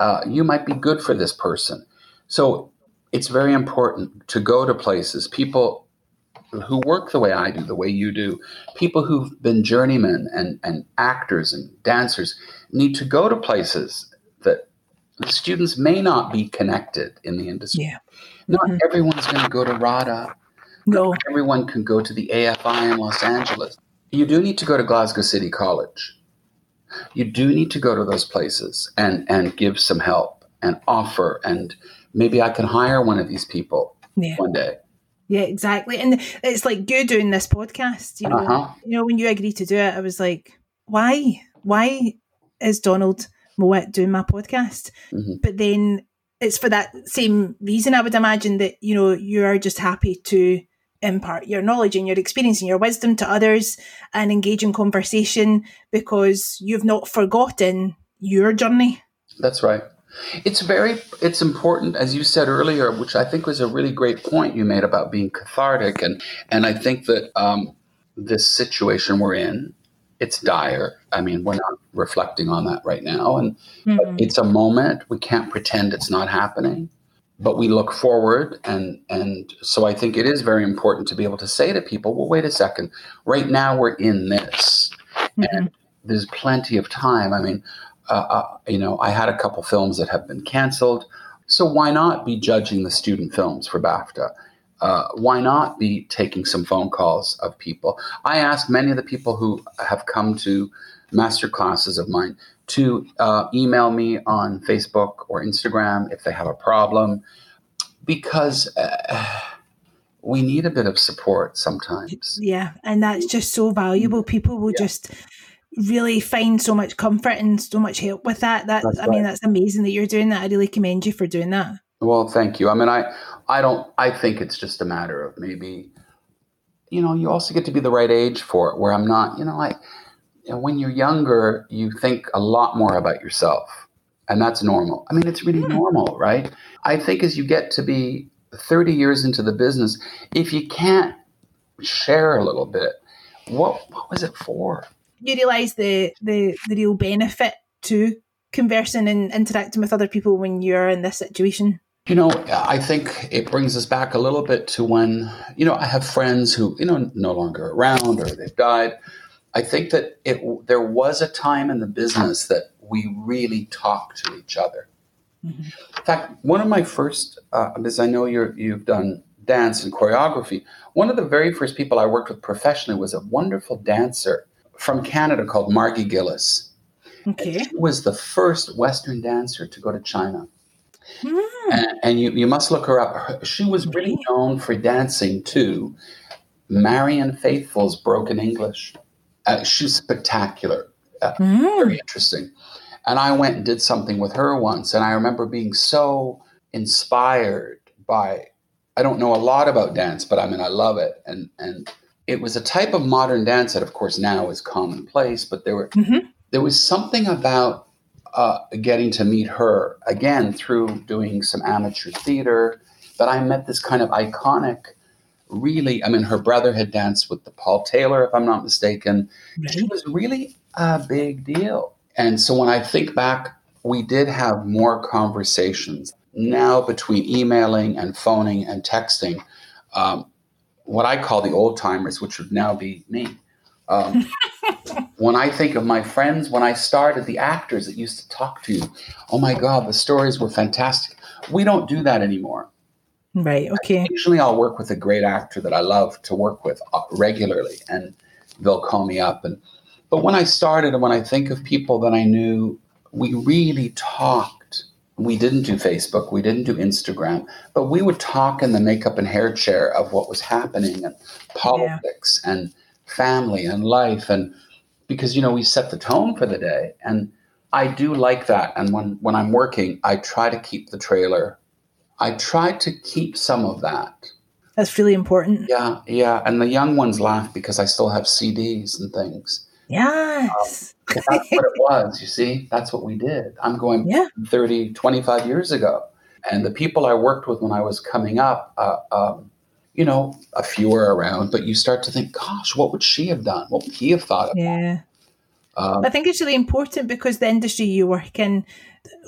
uh, you might be good for this person. So it's very important to go to places, people who work the way I do, the way you do, people who've been journeymen and, and actors and dancers need to go to places that the students may not be connected in the industry. Yeah. Not mm-hmm. everyone's going to go to RADA. No. Not everyone can go to the AFI in Los Angeles. You do need to go to Glasgow City College you do need to go to those places and and give some help and offer and maybe I can hire one of these people yeah. one day. Yeah, exactly. And it's like you doing this podcast, you know, uh-huh. you know, when you agreed to do it, I was like, why? Why is Donald Mowat doing my podcast? Mm-hmm. But then it's for that same reason I would imagine that, you know, you are just happy to impart your knowledge and your experience and your wisdom to others and engage in conversation because you've not forgotten your journey. That's right. It's very it's important as you said earlier, which I think was a really great point you made about being cathartic and and I think that um, this situation we're in it's dire. I mean, we're not reflecting on that right now and mm-hmm. it's a moment. We can't pretend it's not happening but we look forward and and so i think it is very important to be able to say to people well wait a second right now we're in this mm-hmm. and there's plenty of time i mean uh, uh, you know i had a couple films that have been canceled so why not be judging the student films for bafta uh, why not be taking some phone calls of people i asked many of the people who have come to master classes of mine to uh, email me on Facebook or Instagram if they have a problem, because uh, we need a bit of support sometimes. Yeah, and that's just so valuable. People will yeah. just really find so much comfort and so much help with that. That that's I right. mean, that's amazing that you're doing that. I really commend you for doing that. Well, thank you. I mean, I I don't. I think it's just a matter of maybe. You know, you also get to be the right age for it. Where I'm not. You know, I when you're younger, you think a lot more about yourself. And that's normal. I mean, it's really normal, right? I think as you get to be 30 years into the business, if you can't share a little bit, what what was it for? You realize the the, the real benefit to conversing and interacting with other people when you're in this situation. You know, I think it brings us back a little bit to when, you know, I have friends who, you know, no longer around or they've died I think that it there was a time in the business that we really talked to each other. Mm-hmm. In fact, one of my first, uh, because I know you're, you've done dance and choreography, one of the very first people I worked with professionally was a wonderful dancer from Canada called Margie Gillis. Okay. she was the first Western dancer to go to China. Mm. And, and, you, you must look her up. She was really known for dancing to Marianne Faithfull's Broken English. Uh, she's spectacular, uh, mm. very interesting. And I went and did something with her once, and I remember being so inspired by. I don't know a lot about dance, but I mean I love it, and and it was a type of modern dance that, of course, now is commonplace. But there were mm-hmm. there was something about uh, getting to meet her again through doing some amateur theater that I met this kind of iconic really, I mean, her brother had danced with the Paul Taylor, if I'm not mistaken. Right. She was really a big deal. And so when I think back, we did have more conversations. Now, between emailing and phoning and texting, um, what I call the old timers, which would now be me. Um, (laughs) when I think of my friends, when I started, the actors that used to talk to you, oh my God, the stories were fantastic. We don't do that anymore. Right. Okay. Usually, I'll work with a great actor that I love to work with uh, regularly, and they'll call me up. And but when I started, and when I think of people that I knew, we really talked. We didn't do Facebook, we didn't do Instagram, but we would talk in the makeup and hair chair of what was happening and politics yeah. and family and life, and because you know we set the tone for the day, and I do like that. And when when I'm working, I try to keep the trailer I try to keep some of that. That's really important. Yeah, yeah. And the young ones laugh because I still have CDs and things. Yes. Um, that's what it (laughs) was, you see? That's what we did. I'm going yeah. 30, 25 years ago. And the people I worked with when I was coming up, uh, um, you know, a few are around, but you start to think, gosh, what would she have done? What would he have thought of? Yeah. Um, I think it's really important because the industry you work in,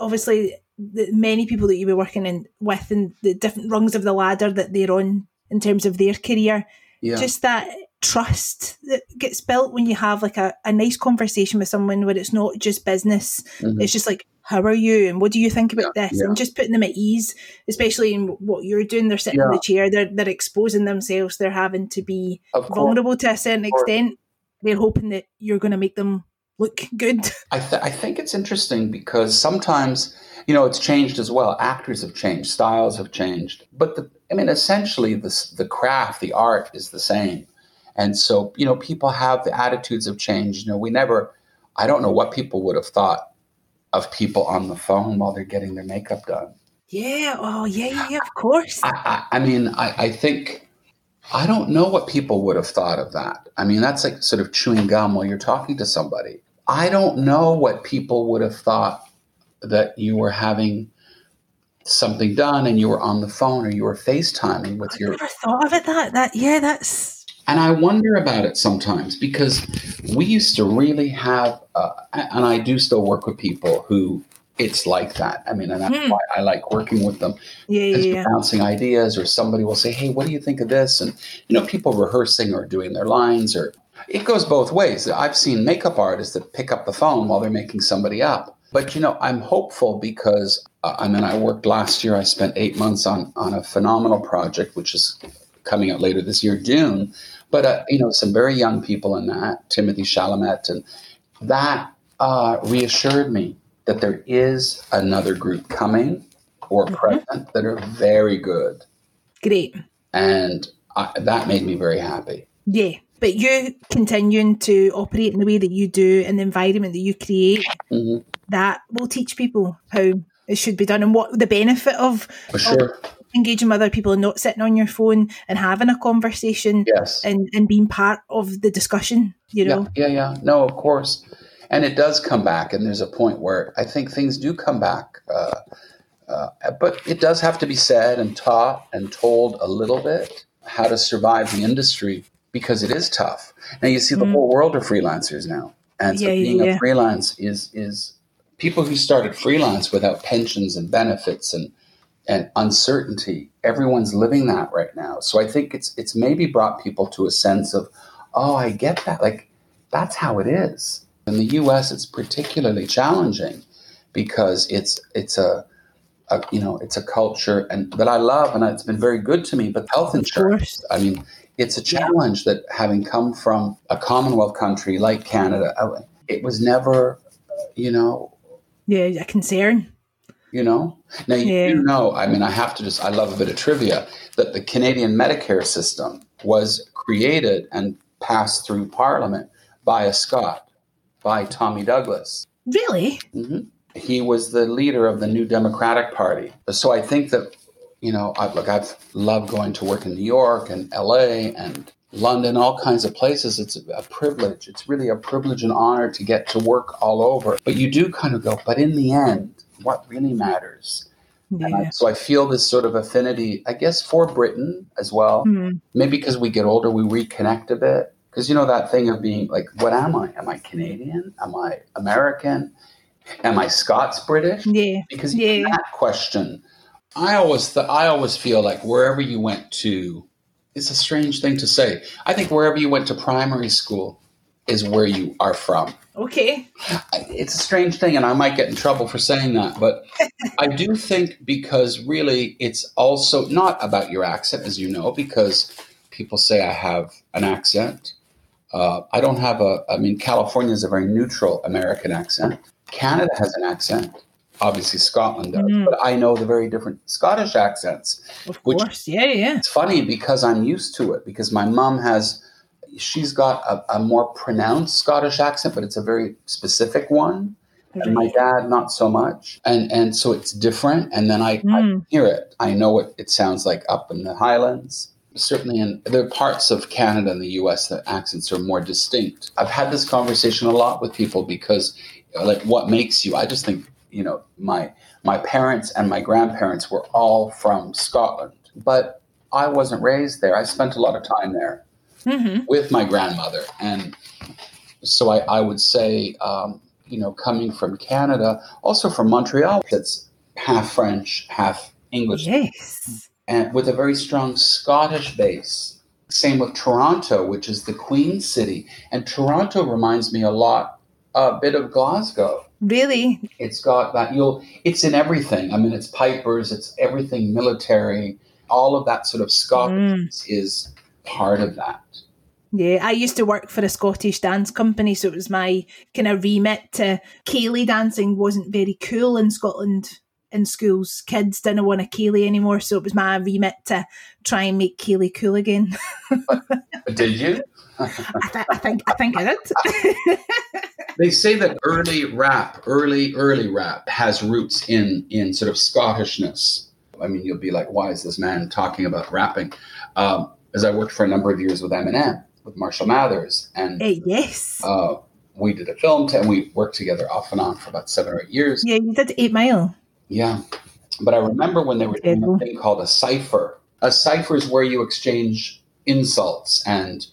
obviously, the many people that you were working in with and the different rungs of the ladder that they're on in terms of their career. Yeah. Just that trust that gets built when you have like a, a nice conversation with someone where it's not just business. Mm-hmm. It's just like, how are you? And what do you think about yeah, this? Yeah. And just putting them at ease, especially in what you're doing. They're sitting in the chair, they're, they're exposing themselves, they're having to be vulnerable to a certain extent. They're hoping that you're going to make them look good. (laughs) I, th- I think it's interesting because sometimes you know, it's changed as well. Actors have changed, styles have changed, but the, I mean, essentially, the the craft, the art is the same. And so, you know, people have the attitudes have changed. You know, we never, I don't know what people would have thought of people on the phone while they're getting their makeup done. Yeah. Oh, yeah, yeah, of course. I, I, I mean, I, I think, I don't know what people would have thought of that. I mean, that's like sort of chewing gum while you're talking to somebody. I don't know what people would have thought that you were having something done and you were on the phone or you were FaceTiming with your. I never thought of it that that yeah that's. And I wonder about it sometimes because we used to really have, uh, and I do still work with people who it's like that. I mean, and that's hmm. why I like working with them. Yeah, yeah. Bouncing ideas, or somebody will say, "Hey, what do you think of this?" And you know, people rehearsing or doing their lines, or it goes both ways. I've seen makeup artists that pick up the phone while they're making somebody up but you know, I'm hopeful because uh, I mean, I worked last year. I spent eight months on on a phenomenal project, which is coming out later this year, June. But uh, you know, some very young people in that, Timothy Chalamet, and that uh, reassured me that there is another group coming or mm-hmm. present that are very good. Great. And I, that made me very happy. Yeah. But you continuing to operate in the way that you do in the environment that you create, mm-hmm that will teach people how it should be done and what the benefit of, sure. of engaging with other people and not sitting on your phone and having a conversation yes. and, and being part of the discussion, you know? Yeah, yeah, yeah. No, of course. And it does come back. And there's a point where I think things do come back. Uh, uh, but it does have to be said and taught and told a little bit how to survive the industry because it is tough. Now you see the mm. whole world of freelancers now. And so yeah, being yeah. a freelance is is people who started freelance without pensions and benefits and and uncertainty everyone's living that right now so i think it's it's maybe brought people to a sense of oh i get that like that's how it is. In the US, it's particularly challenging because it's it's a, a you know it's a culture and that I love and it's been very good to me. But health insurance, I mean, it's a challenge that having come from a Commonwealth country like Canada, oh, it was never, you know, yeah, a concern. You know, now you yeah. know. I mean, I have to just. I love a bit of trivia that the Canadian Medicare system was created and passed through Parliament by a Scot, by Tommy Douglas. Really? Mm-hmm. He was the leader of the New Democratic Party. So I think that, you know, I, look, I've loved going to work in New York and LA and London, all kinds of places. It's a privilege. It's really a privilege and honor to get to work all over. But you do kind of go, but in the end, what really matters? Yeah. I, so I feel this sort of affinity, I guess, for Britain as well. Mm-hmm. Maybe because we get older, we reconnect a bit. Because you know that thing of being like, what am I? Am I Canadian? Am I American? Am I Scots British? Yeah. Because yeah. that question, I always th- I always feel like wherever you went to, it's a strange thing to say. I think wherever you went to primary school is where you are from. Okay. It's a strange thing, and I might get in trouble for saying that, but (laughs) I do think because really it's also not about your accent, as you know, because people say I have an accent. Uh, I don't have a, I mean, California is a very neutral American accent. Canada has an accent. Obviously, Scotland does, mm. but I know the very different Scottish accents. Of course, yeah, yeah. It's funny because I'm used to it because my mom has, she's got a, a more pronounced Scottish accent, but it's a very specific one. And my dad, not so much, and and so it's different. And then I, mm. I hear it. I know what it sounds like up in the Highlands certainly in there are parts of Canada and the US that accents are more distinct. I've had this conversation a lot with people because like what makes you I just think, you know, my my parents and my grandparents were all from Scotland, but I wasn't raised there. I spent a lot of time there mm-hmm. with my grandmother. And so I, I would say, um, you know, coming from Canada, also from Montreal, it's half French, half English. Yes and with a very strong Scottish base. Same with Toronto, which is the Queen City. And Toronto reminds me a lot, a bit of Glasgow. Really? It's got that you'll it's in everything. I mean it's pipers, it's everything military. All of that sort of Scottish mm. is part of that. Yeah, I used to work for a Scottish dance company, so it was my kind of remit to Ceilidh dancing wasn't very cool in Scotland in schools, kids didn't want a ceilidh anymore, so it was my remit to try and make ceilidh cool again. (laughs) did you? (laughs) I, th- I, think I think I did. (laughs) they say that early rap, early early rap, has roots in in sort of Scottishness. I mean, you'll be like, why is this man talking about rapping? Um, as I worked for a number of years with Eminem, with Marshall Mathers, and uh, yes, uh, we did a film t- and we worked together off and on for about seven or eight years. Yeah, you did Eight Mile. Yeah. But I remember when they were doing a thing called a cipher. A cipher is where you exchange insults and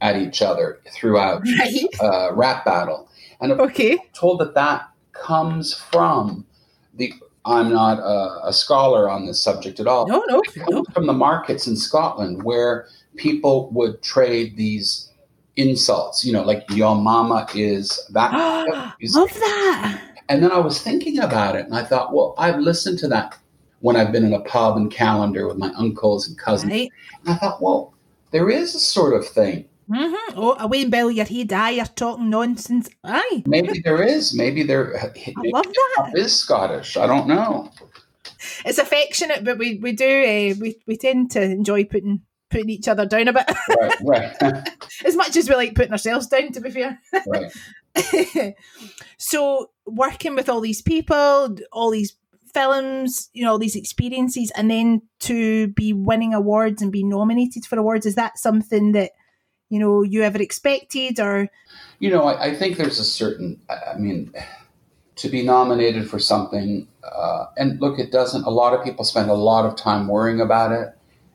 at each other throughout (laughs) right. a rap battle. And okay. told that that comes from the. I'm not a, a, scholar on this subject at all. No, no, no. from the markets in Scotland where people would trade these insults. You know, like your mama is that. (gasps) Love that. And then I was thinking about it and I thought, well, I've listened to that when I've been in a pub and Callander with my uncles and cousins. Right. And I thought, well, there is a sort of thing. Mm-hmm. Oh, away in Bill, your head, aye, you're talking nonsense. Aye. Maybe there is. Maybe there I love that. is Scottish. I don't know. It's affectionate, but we, we do uh, we, we tend to enjoy putting putting each other down a bit. Right, right. (laughs) as much as we like putting ourselves down, to be fair. Right. (laughs) so working with all these people, all these films, you know, all these experiences, and then to be winning awards and be nominated for awards, is that something that you know you ever expected, or? You know, I, I think there's a certain. I mean, to be nominated for something, uh, and look, it doesn't. A lot of people spend a lot of time worrying about it,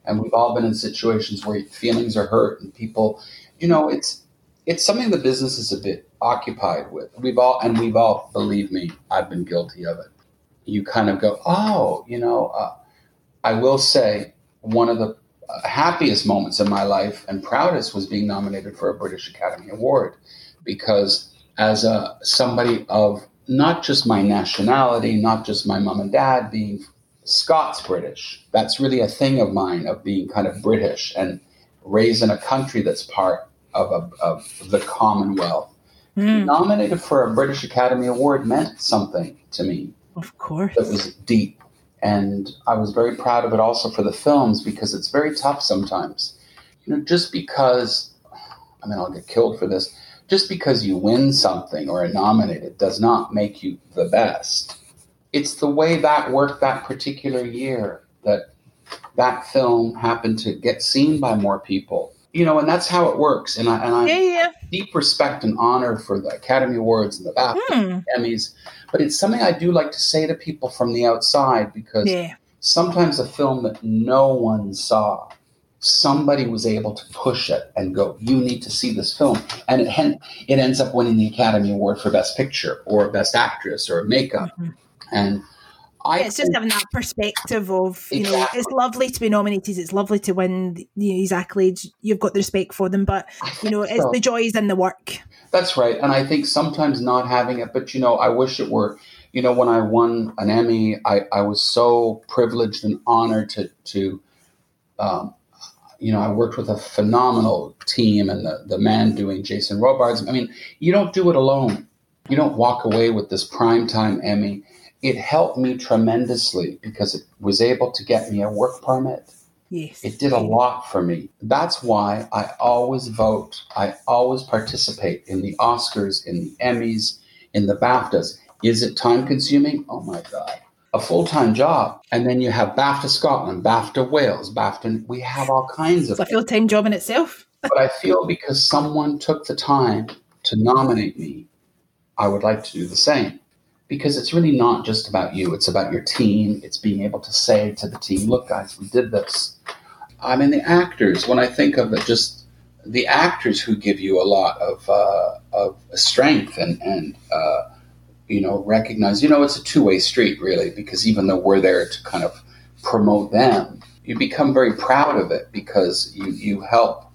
and we've all been in situations where feelings are hurt, and people, you know, it's it's something the business is a bit occupied with. We've all, and we've all, believe me, I've been guilty of it. You kind of go, oh, you know, uh, I will say one of the happiest moments in my life and proudest was being nominated for a British Academy Award because as a somebody of not just my nationality, not just my mom and dad being Scots British, that's really a thing of mine of being kind of British and raised in a country that's part of, a, of the Commonwealth. Mm. Nominated for a British Academy Award meant something to me. Of course. That was deep. And I was very proud of it also for the films because it's very tough sometimes. You know, just because, I mean, I'll get killed for this, just because you win something or are nominated does not make you the best. It's the way that worked that particular year that that film happened to get seen by more people. You know, and that's how it works. And I and I yeah, yeah. deep respect and honor for the Academy Awards and the BAFTA mm. Emmys. But it's something I do like to say to people from the outside because yeah. sometimes a film that no one saw, somebody was able to push it and go, "You need to see this film," and it it ends up winning the Academy Award for Best Picture or Best Actress or Makeup, mm-hmm. and I it's just having that perspective of you exactly. know it's lovely to be nominated it's lovely to win you know, these accolades you've got the respect for them but you know it's so. the joys in the work that's right and I think sometimes not having it but you know I wish it were you know when I won an Emmy I, I was so privileged and honored to to um, you know I worked with a phenomenal team and the, the man doing Jason Robards I mean you don't do it alone you don't walk away with this primetime Emmy it helped me tremendously because it was able to get me a work permit. Yes. It did a lot for me. That's why I always vote. I always participate in the Oscars, in the Emmys, in the BAFTAs. Is it time consuming? Oh my God. A full time job. And then you have BAFTA Scotland, BAFTA Wales, BAFTA. We have all kinds of It's a full time job in itself. (laughs) but I feel because someone took the time to nominate me, I would like to do the same because it's really not just about you. It's about your team. It's being able to say to the team, look, guys, we did this. I mean, the actors, when I think of it, just the actors who give you a lot of, uh, of strength and, and uh, you know, recognize, you know, it's a two way street, really, because even though we're there to kind of promote them, you become very proud of it because you, you help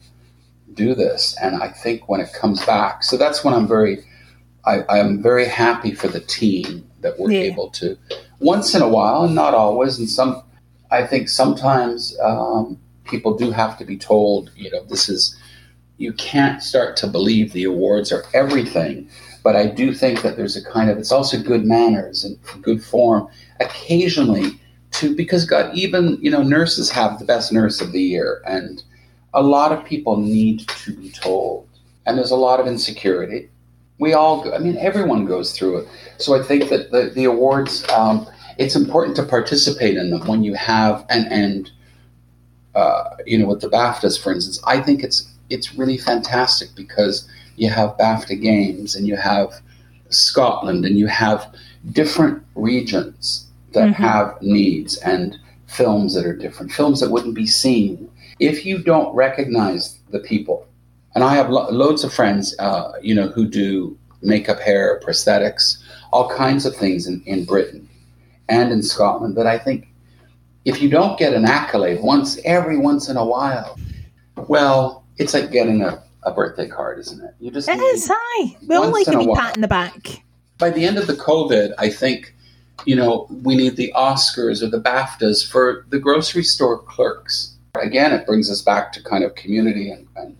do this. And I think when it comes back, so that's when I'm very I, am very happy for the team that we're yeah. able to once in a while, and not always. And some, I think sometimes um, people do have to be told, you know, this is you can't start to believe the awards are everything. But I do think that there's a kind of it's also good manners and good form occasionally to because God even you know nurses have the best nurse of the year and a lot of people need to be told and there's a lot of insecurity we all, I mean, everyone goes through it. So I think that the, the awards, um, it's important to participate in them when you have, and, and uh, you know, with the BAFTAs, for instance, I think it's, it's really fantastic because you have BAFTA games and you have Scotland and you have different regions that mm-hmm. have needs and films that are different, films that wouldn't be seen. If you don't recognize the people and I have lo- loads of friends, uh, you know, who do makeup, hair, prosthetics, all kinds of things in, in Britain and in Scotland But I think if you don't get an accolade once every once in a while, well, it's like getting a, a birthday card, isn't it? You just it is. Hi, we all like to be pat in the back. By the end of the COVID, I think you know we need the Oscars or the BAFTAs for the grocery store clerks. Again, it brings us back to kind of community and, and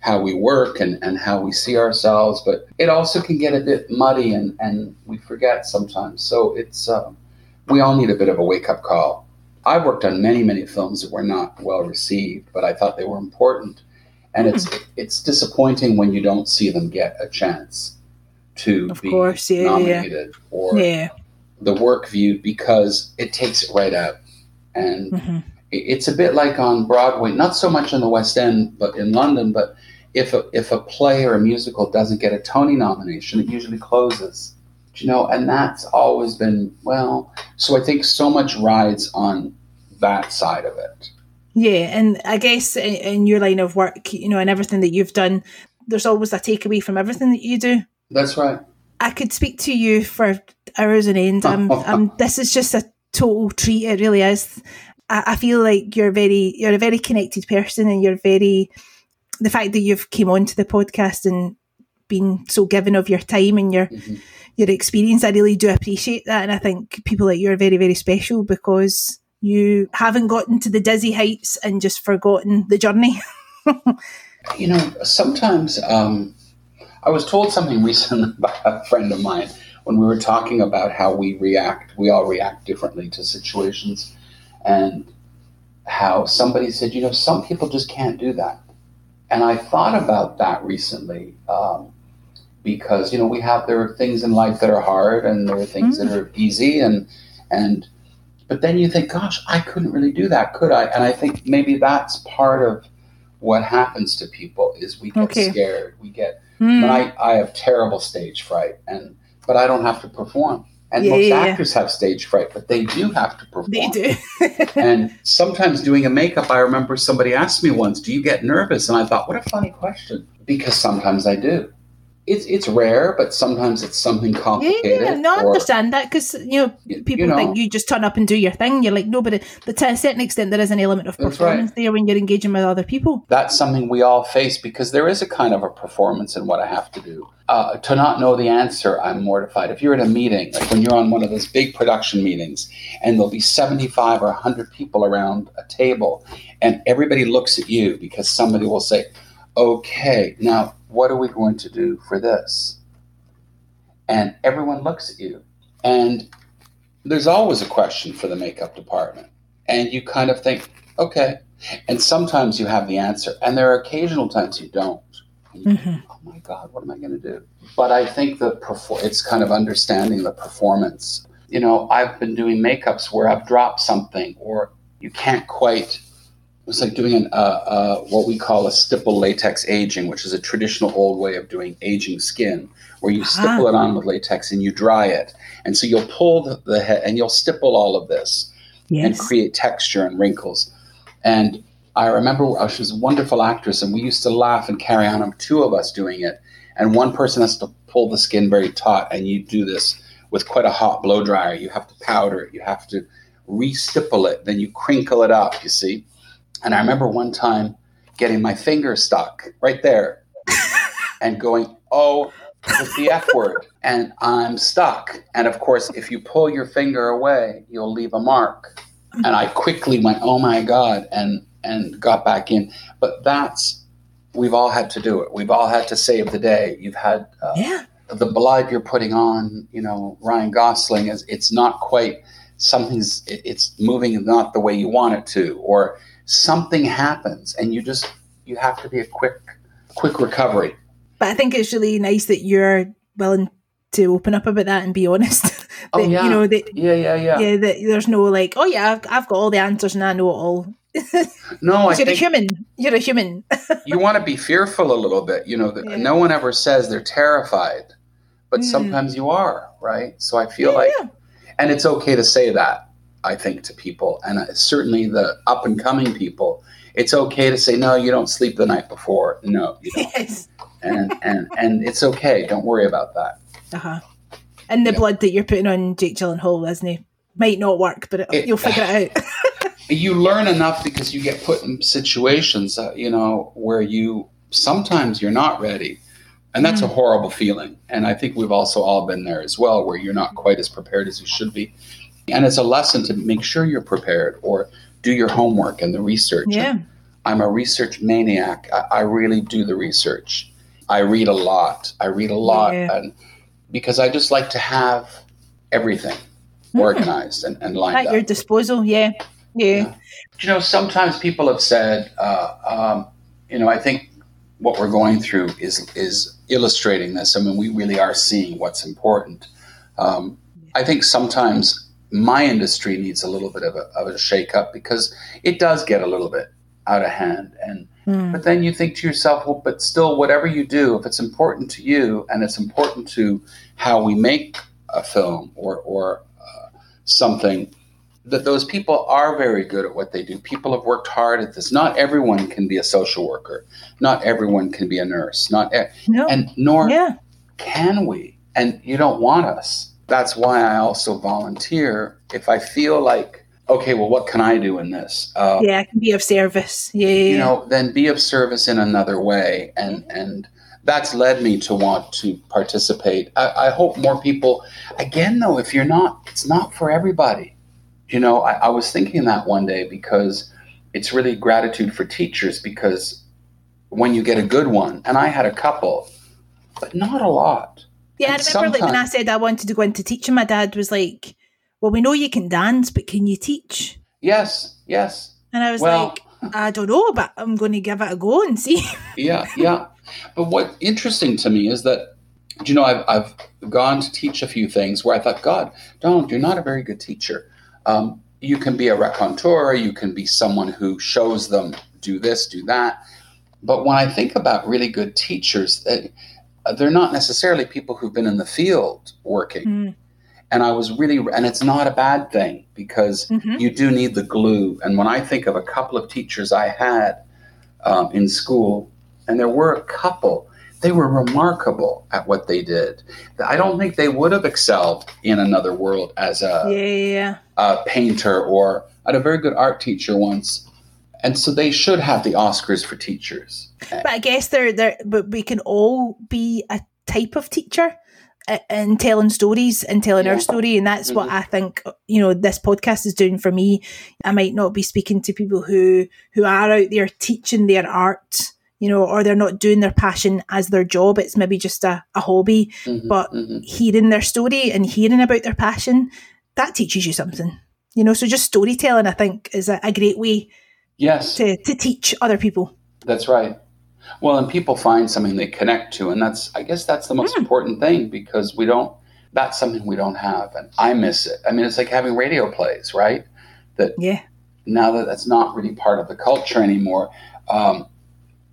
how we work and, and how we see ourselves, but it also can get a bit muddy and, and we forget sometimes. So it's uh, we all need a bit of a wake up call. I've worked on many, many films that were not well received, but I thought they were important. And it's hmm. it's disappointing when you don't see them get a chance to of be course, yeah, nominated yeah. or yeah. the work viewed because it takes it right out. And mm-hmm. it's a bit like on Broadway, not so much in the West End, but in London, but if a, if a play or a musical doesn't get a Tony nomination, it usually closes. You know, and that's always been well. So I think so much rides on that side of it. Yeah, and I guess in your line of work, you know, and everything that you've done, there's always a takeaway from everything that you do. That's right. I could speak to you for hours on end. I'm, (laughs) I'm, this is just a total treat. It really is. I, I feel like you're very, you're a very connected person, and you're very the fact that you've came onto the podcast and being so given of your time and your mm-hmm. your experience. I really do appreciate that, and I think people like you are very very special because you haven't gotten to the dizzy heights and just forgotten the journey. (laughs) you know, sometimes um, I was told something (laughs) recently by a friend of mine when we were talking about how we react. We all react differently to situations, and how somebody said, you know, some people just can't do that. And I thought about that recently um, because, you know, we have, there are things in life that are hard and there are things mm. that are easy. And, and, but then you think, gosh, I couldn't really do that, could I? And I think maybe that's part of what happens to people is we get okay. scared. We get, mm. I, I have terrible stage fright and, but I don't have to perform. And yeah, most yeah, actors yeah. have stage fright, but they do have to perform. They do. (laughs) and sometimes doing a makeup, I remember somebody asked me once, Do you get nervous? And I thought, What a funny question. Because sometimes I do it's it's rare, but sometimes it's something complicated. Yeah, no, I understand that because you know people you know, think you just turn up and do your thing. You're like nobody. But to a certain extent, there is an element of performance right. there when you're engaging with other people. That's something we all face because there is a kind of a performance in what I have to do. Uh, to not know the answer, I'm mortified. If you're at a meeting, like when you're on one of those big production meetings, and there'll be 75 or 100 people around a table, and everybody looks at you because somebody will say, "Okay, now." What are we going to do for this? And everyone looks at you. And there's always a question for the makeup department. And you kind of think, okay. And sometimes you have the answer. And there are occasional times you don't. You mm-hmm. think, oh my God, what am I going to do? But I think the perfor- it's kind of understanding the performance. You know, I've been doing makeups where I've dropped something or you can't quite was like doing an, uh, uh, what we call a stipple latex aging, which is a traditional old way of doing aging skin, where you uh-huh. stipple it on with latex and you dry it. And so you'll pull the, the head and you'll stipple all of this yes. and create texture and wrinkles. And I remember she was a wonderful actress, and we used to laugh and carry on. of two of us doing it, and one person has to pull the skin very taut, and you do this with quite a hot blow dryer. You have to powder it, you have to re-stipple it, then you crinkle it up. You see, and I remember one time getting my finger stuck right there (laughs) and going, oh, it's the F word. And I'm stuck. And of course, if you pull your finger away, you'll leave a mark. And I quickly went, oh my God, and, and got back in. But that's, we've all had to do it. We've all had to save the day. You've had uh, yeah. the blood you're putting on, you know, Ryan Gosling is, it's not quite, something's, it's moving not the way you want it to. Or, something happens and you just you have to be a quick quick recovery. But i think it's really nice that you're willing to open up about that and be honest. (laughs) That, oh, yeah. you know that yeah yeah yeah. Yeah that there's no like oh yeah I've, I've got all the answers and i know it all. (laughs) No I you're a human. You're a human. (laughs) You want to be fearful a little bit you know yeah. no one ever says they're terrified but mm. sometimes you are right? So i feel yeah, like and it's okay to say that I think, to people, and certainly the up and coming people. It's okay to say no. You don't sleep the night before. No, you don't. Yes. (laughs) and and and it's okay. Don't worry about that. Uh huh. And the yeah. blood that you're putting on Jake Gyllenhaal, isn't he? Might not work, but it, you'll figure it out. (laughs) you learn enough because you get put in situations, uh, you know, where you sometimes you're not ready. And that's mm. a horrible feeling. And I think we've also all been there as well, where you're not quite as prepared as you should be. And it's a lesson to make sure you're prepared or do your homework and the research. Yeah. I'm a research maniac. I, I, really do the research. I read a lot. I read a lot yeah. and because I just like to have everything mm. organized and, and lined At up. your disposal, yeah. yeah. Yeah. You know, sometimes people have said, uh, um, you know, I think what we're going through is is illustrating this. I mean, we really are seeing what's important. Um, I think sometimes my industry needs a little bit of a, of a shake-up because it does get a little bit out of hand. And mm. but then you think to yourself well but still whatever you do if it's important to you and it's important to how we make a film or or uh, something that those people are very good at what they do. People have worked hard at this. Not everyone can be a social worker. Not everyone can be a nurse. Not e- no. and nor yeah. can we. And you don't want us that's why I also volunteer if I feel like, okay, well, what can I do in this? Uh, yeah, I can be of service. Yeah, you know, then be of service in another way, and and that's led me to want to participate. I, I, hope more people, again, though, if you're not, it's not for everybody. You know, I, I was thinking that one day because it's really gratitude for teachers because when you get a good one, and I had a couple, but not a lot. Yeah, and I remember like when I said I wanted to go into teaching, my dad was like, Well, we know you can dance, but can you teach? Yes, yes. And I was well, like, I don't know, but I'm going to give it a go and see. (laughs) yeah, yeah. But what's interesting to me is that, you know, I've, I've gone to teach a few things where I thought, God, Donald, you're not a very good teacher. Um, you can be a raconteur, you can be someone who shows them do this, do that. But when I think about really good teachers, they're not necessarily people who've been in the field working. Mm. And I was really, and it's not a bad thing because mm-hmm. you do need the glue. And when I think of a couple of teachers I had um, in school, and there were a couple, they were remarkable at what they did. I don't think they would have excelled in another world as a, yeah. a painter or I had a very good art teacher once. And so they should have the Oscars for teachers. But I guess they're there, but we can all be a type of teacher and telling stories and telling yeah. our story and that's what i think you know this podcast is doing for me i might not be speaking to people who who are out there teaching their art you know or they're not doing their passion as their job it's maybe just a, a hobby mm-hmm. but mm-hmm. hearing their story and hearing about their passion that teaches you something you know so just storytelling i think is a, a great way yes to, to teach other people that's right well, and people find something they connect to, and that's I guess that's the most mm. important thing because we don't. That's something we don't have, and I miss it. I mean, it's like having radio plays, right? That yeah. Now that that's not really part of the culture anymore, um,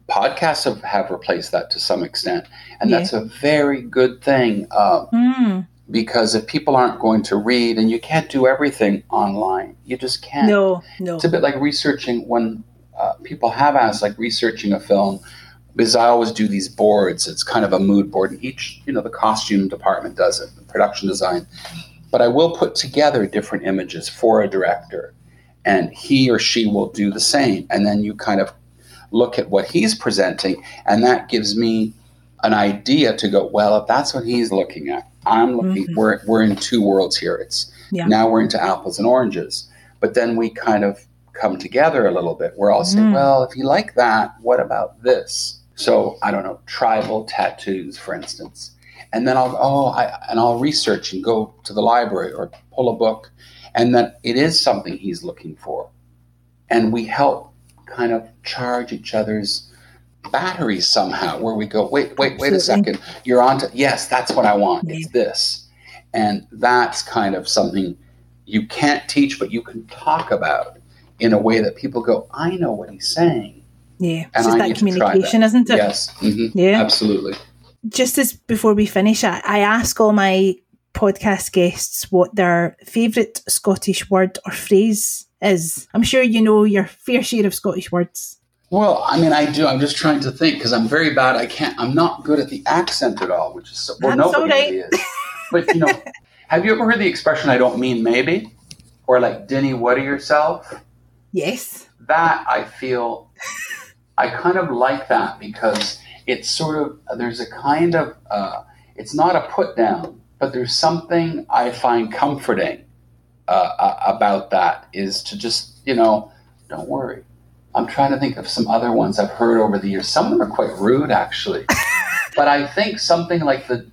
podcasts have, have replaced that to some extent, and yeah. that's a very good thing. Um, mm. Because if people aren't going to read, and you can't do everything online, you just can't. No, no. It's a bit like researching when uh, people have asked, like researching a film, because I always do these boards. It's kind of a mood board, and each, you know, the costume department does it, the production design. But I will put together different images for a director, and he or she will do the same. And then you kind of look at what he's presenting, and that gives me an idea to go, well, if that's what he's looking at, I'm looking, mm-hmm. we're, we're in two worlds here. It's yeah. now we're into apples and oranges. But then we kind of come together a little bit where I'll say, mm. well, if you like that, what about this? So I don't know, tribal tattoos, for instance. And then I'll oh, I, and I'll research and go to the library or pull a book, and then it is something he's looking for, and we help kind of charge each other's batteries somehow. Where we go, wait, wait, wait a second, you're on to yes, that's what I want. It's this, and that's kind of something you can't teach, but you can talk about in a way that people go, I know what he's saying. Yeah, it's just that communication, isn't it? Yes. Mm-hmm. Yeah. Absolutely. Just as before we finish, I, I ask all my podcast guests what their favourite Scottish word or phrase is. I'm sure you know your fair share of Scottish words. Well, I mean, I do. I'm just trying to think because I'm very bad. I can't. I'm not good at the accent at all, which is so. Well, nobody right. really is. But you know, (laughs) have you ever heard the expression "I don't mean maybe," or like "Denny, what are yourself"? Yes. That I feel, I kind of like that because it's sort of, there's a kind of, uh, it's not a put down, but there's something I find comforting uh, about that is to just, you know, don't worry. I'm trying to think of some other ones I've heard over the years. Some of them are quite rude, actually. (laughs) but I think something like the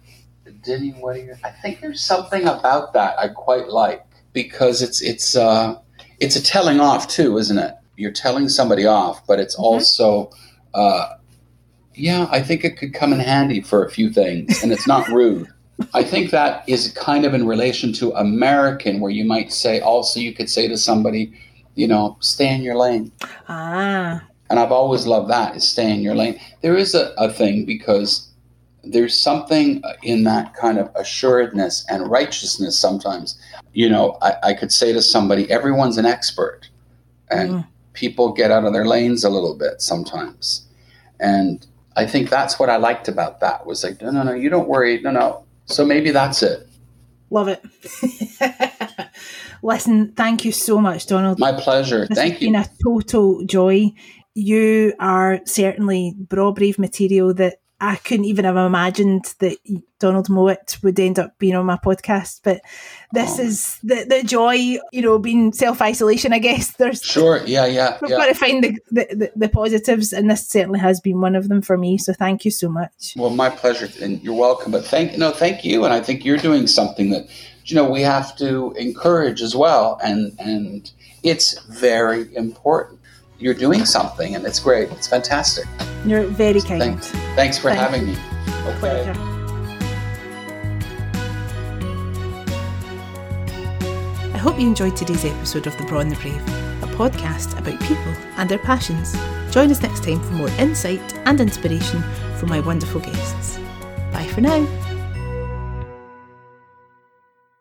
are you? I think there's something about that I quite like because it's it's uh, it's a telling off too, isn't it? You're telling somebody off, but it's mm-hmm. also, uh, yeah, I think it could come in handy for a few things, and it's not rude. I think that is kind of in relation to American, where you might say also you could say to somebody, you know, stay in your lane. Ah. And I've always loved that is stay in your lane. There is a, a thing because there's something in that kind of assuredness and righteousness sometimes. You know, I, I could say to somebody, everyone's an expert. And mm. people get out of their lanes a little bit sometimes. And I think that's what I liked about that was like, no, no, no, you don't worry. No, no. So maybe that's it. Love it. (laughs) Listen, thank you so much, Donald. My pleasure. This thank you. It's been a total joy. You are certainly Braw Brave material that I couldn't even have imagined that Donald Mowat would end up being on my podcast. But this oh. is the, the joy, you know, being self isolation, I guess. (laughs) There's Sure, yeah, yeah. We've yeah. got to find the, the, the, positives, and this certainly has been one of them for me. So thank you so much. Well, my pleasure, and you're welcome. But thank no, thank you. And I think you're doing something that, you know, we have to encourage as well. And, and it's very important you're doing something, and it's great. It's fantastic. You're very kind. Thanks, thanks for Thank having you. me. Okay. Pleasure. I hope you enjoyed today's episode of The Braw and the Brave, a podcast about people and their passions. Join us next time for more insight and inspiration from my wonderful guests. Bye for now.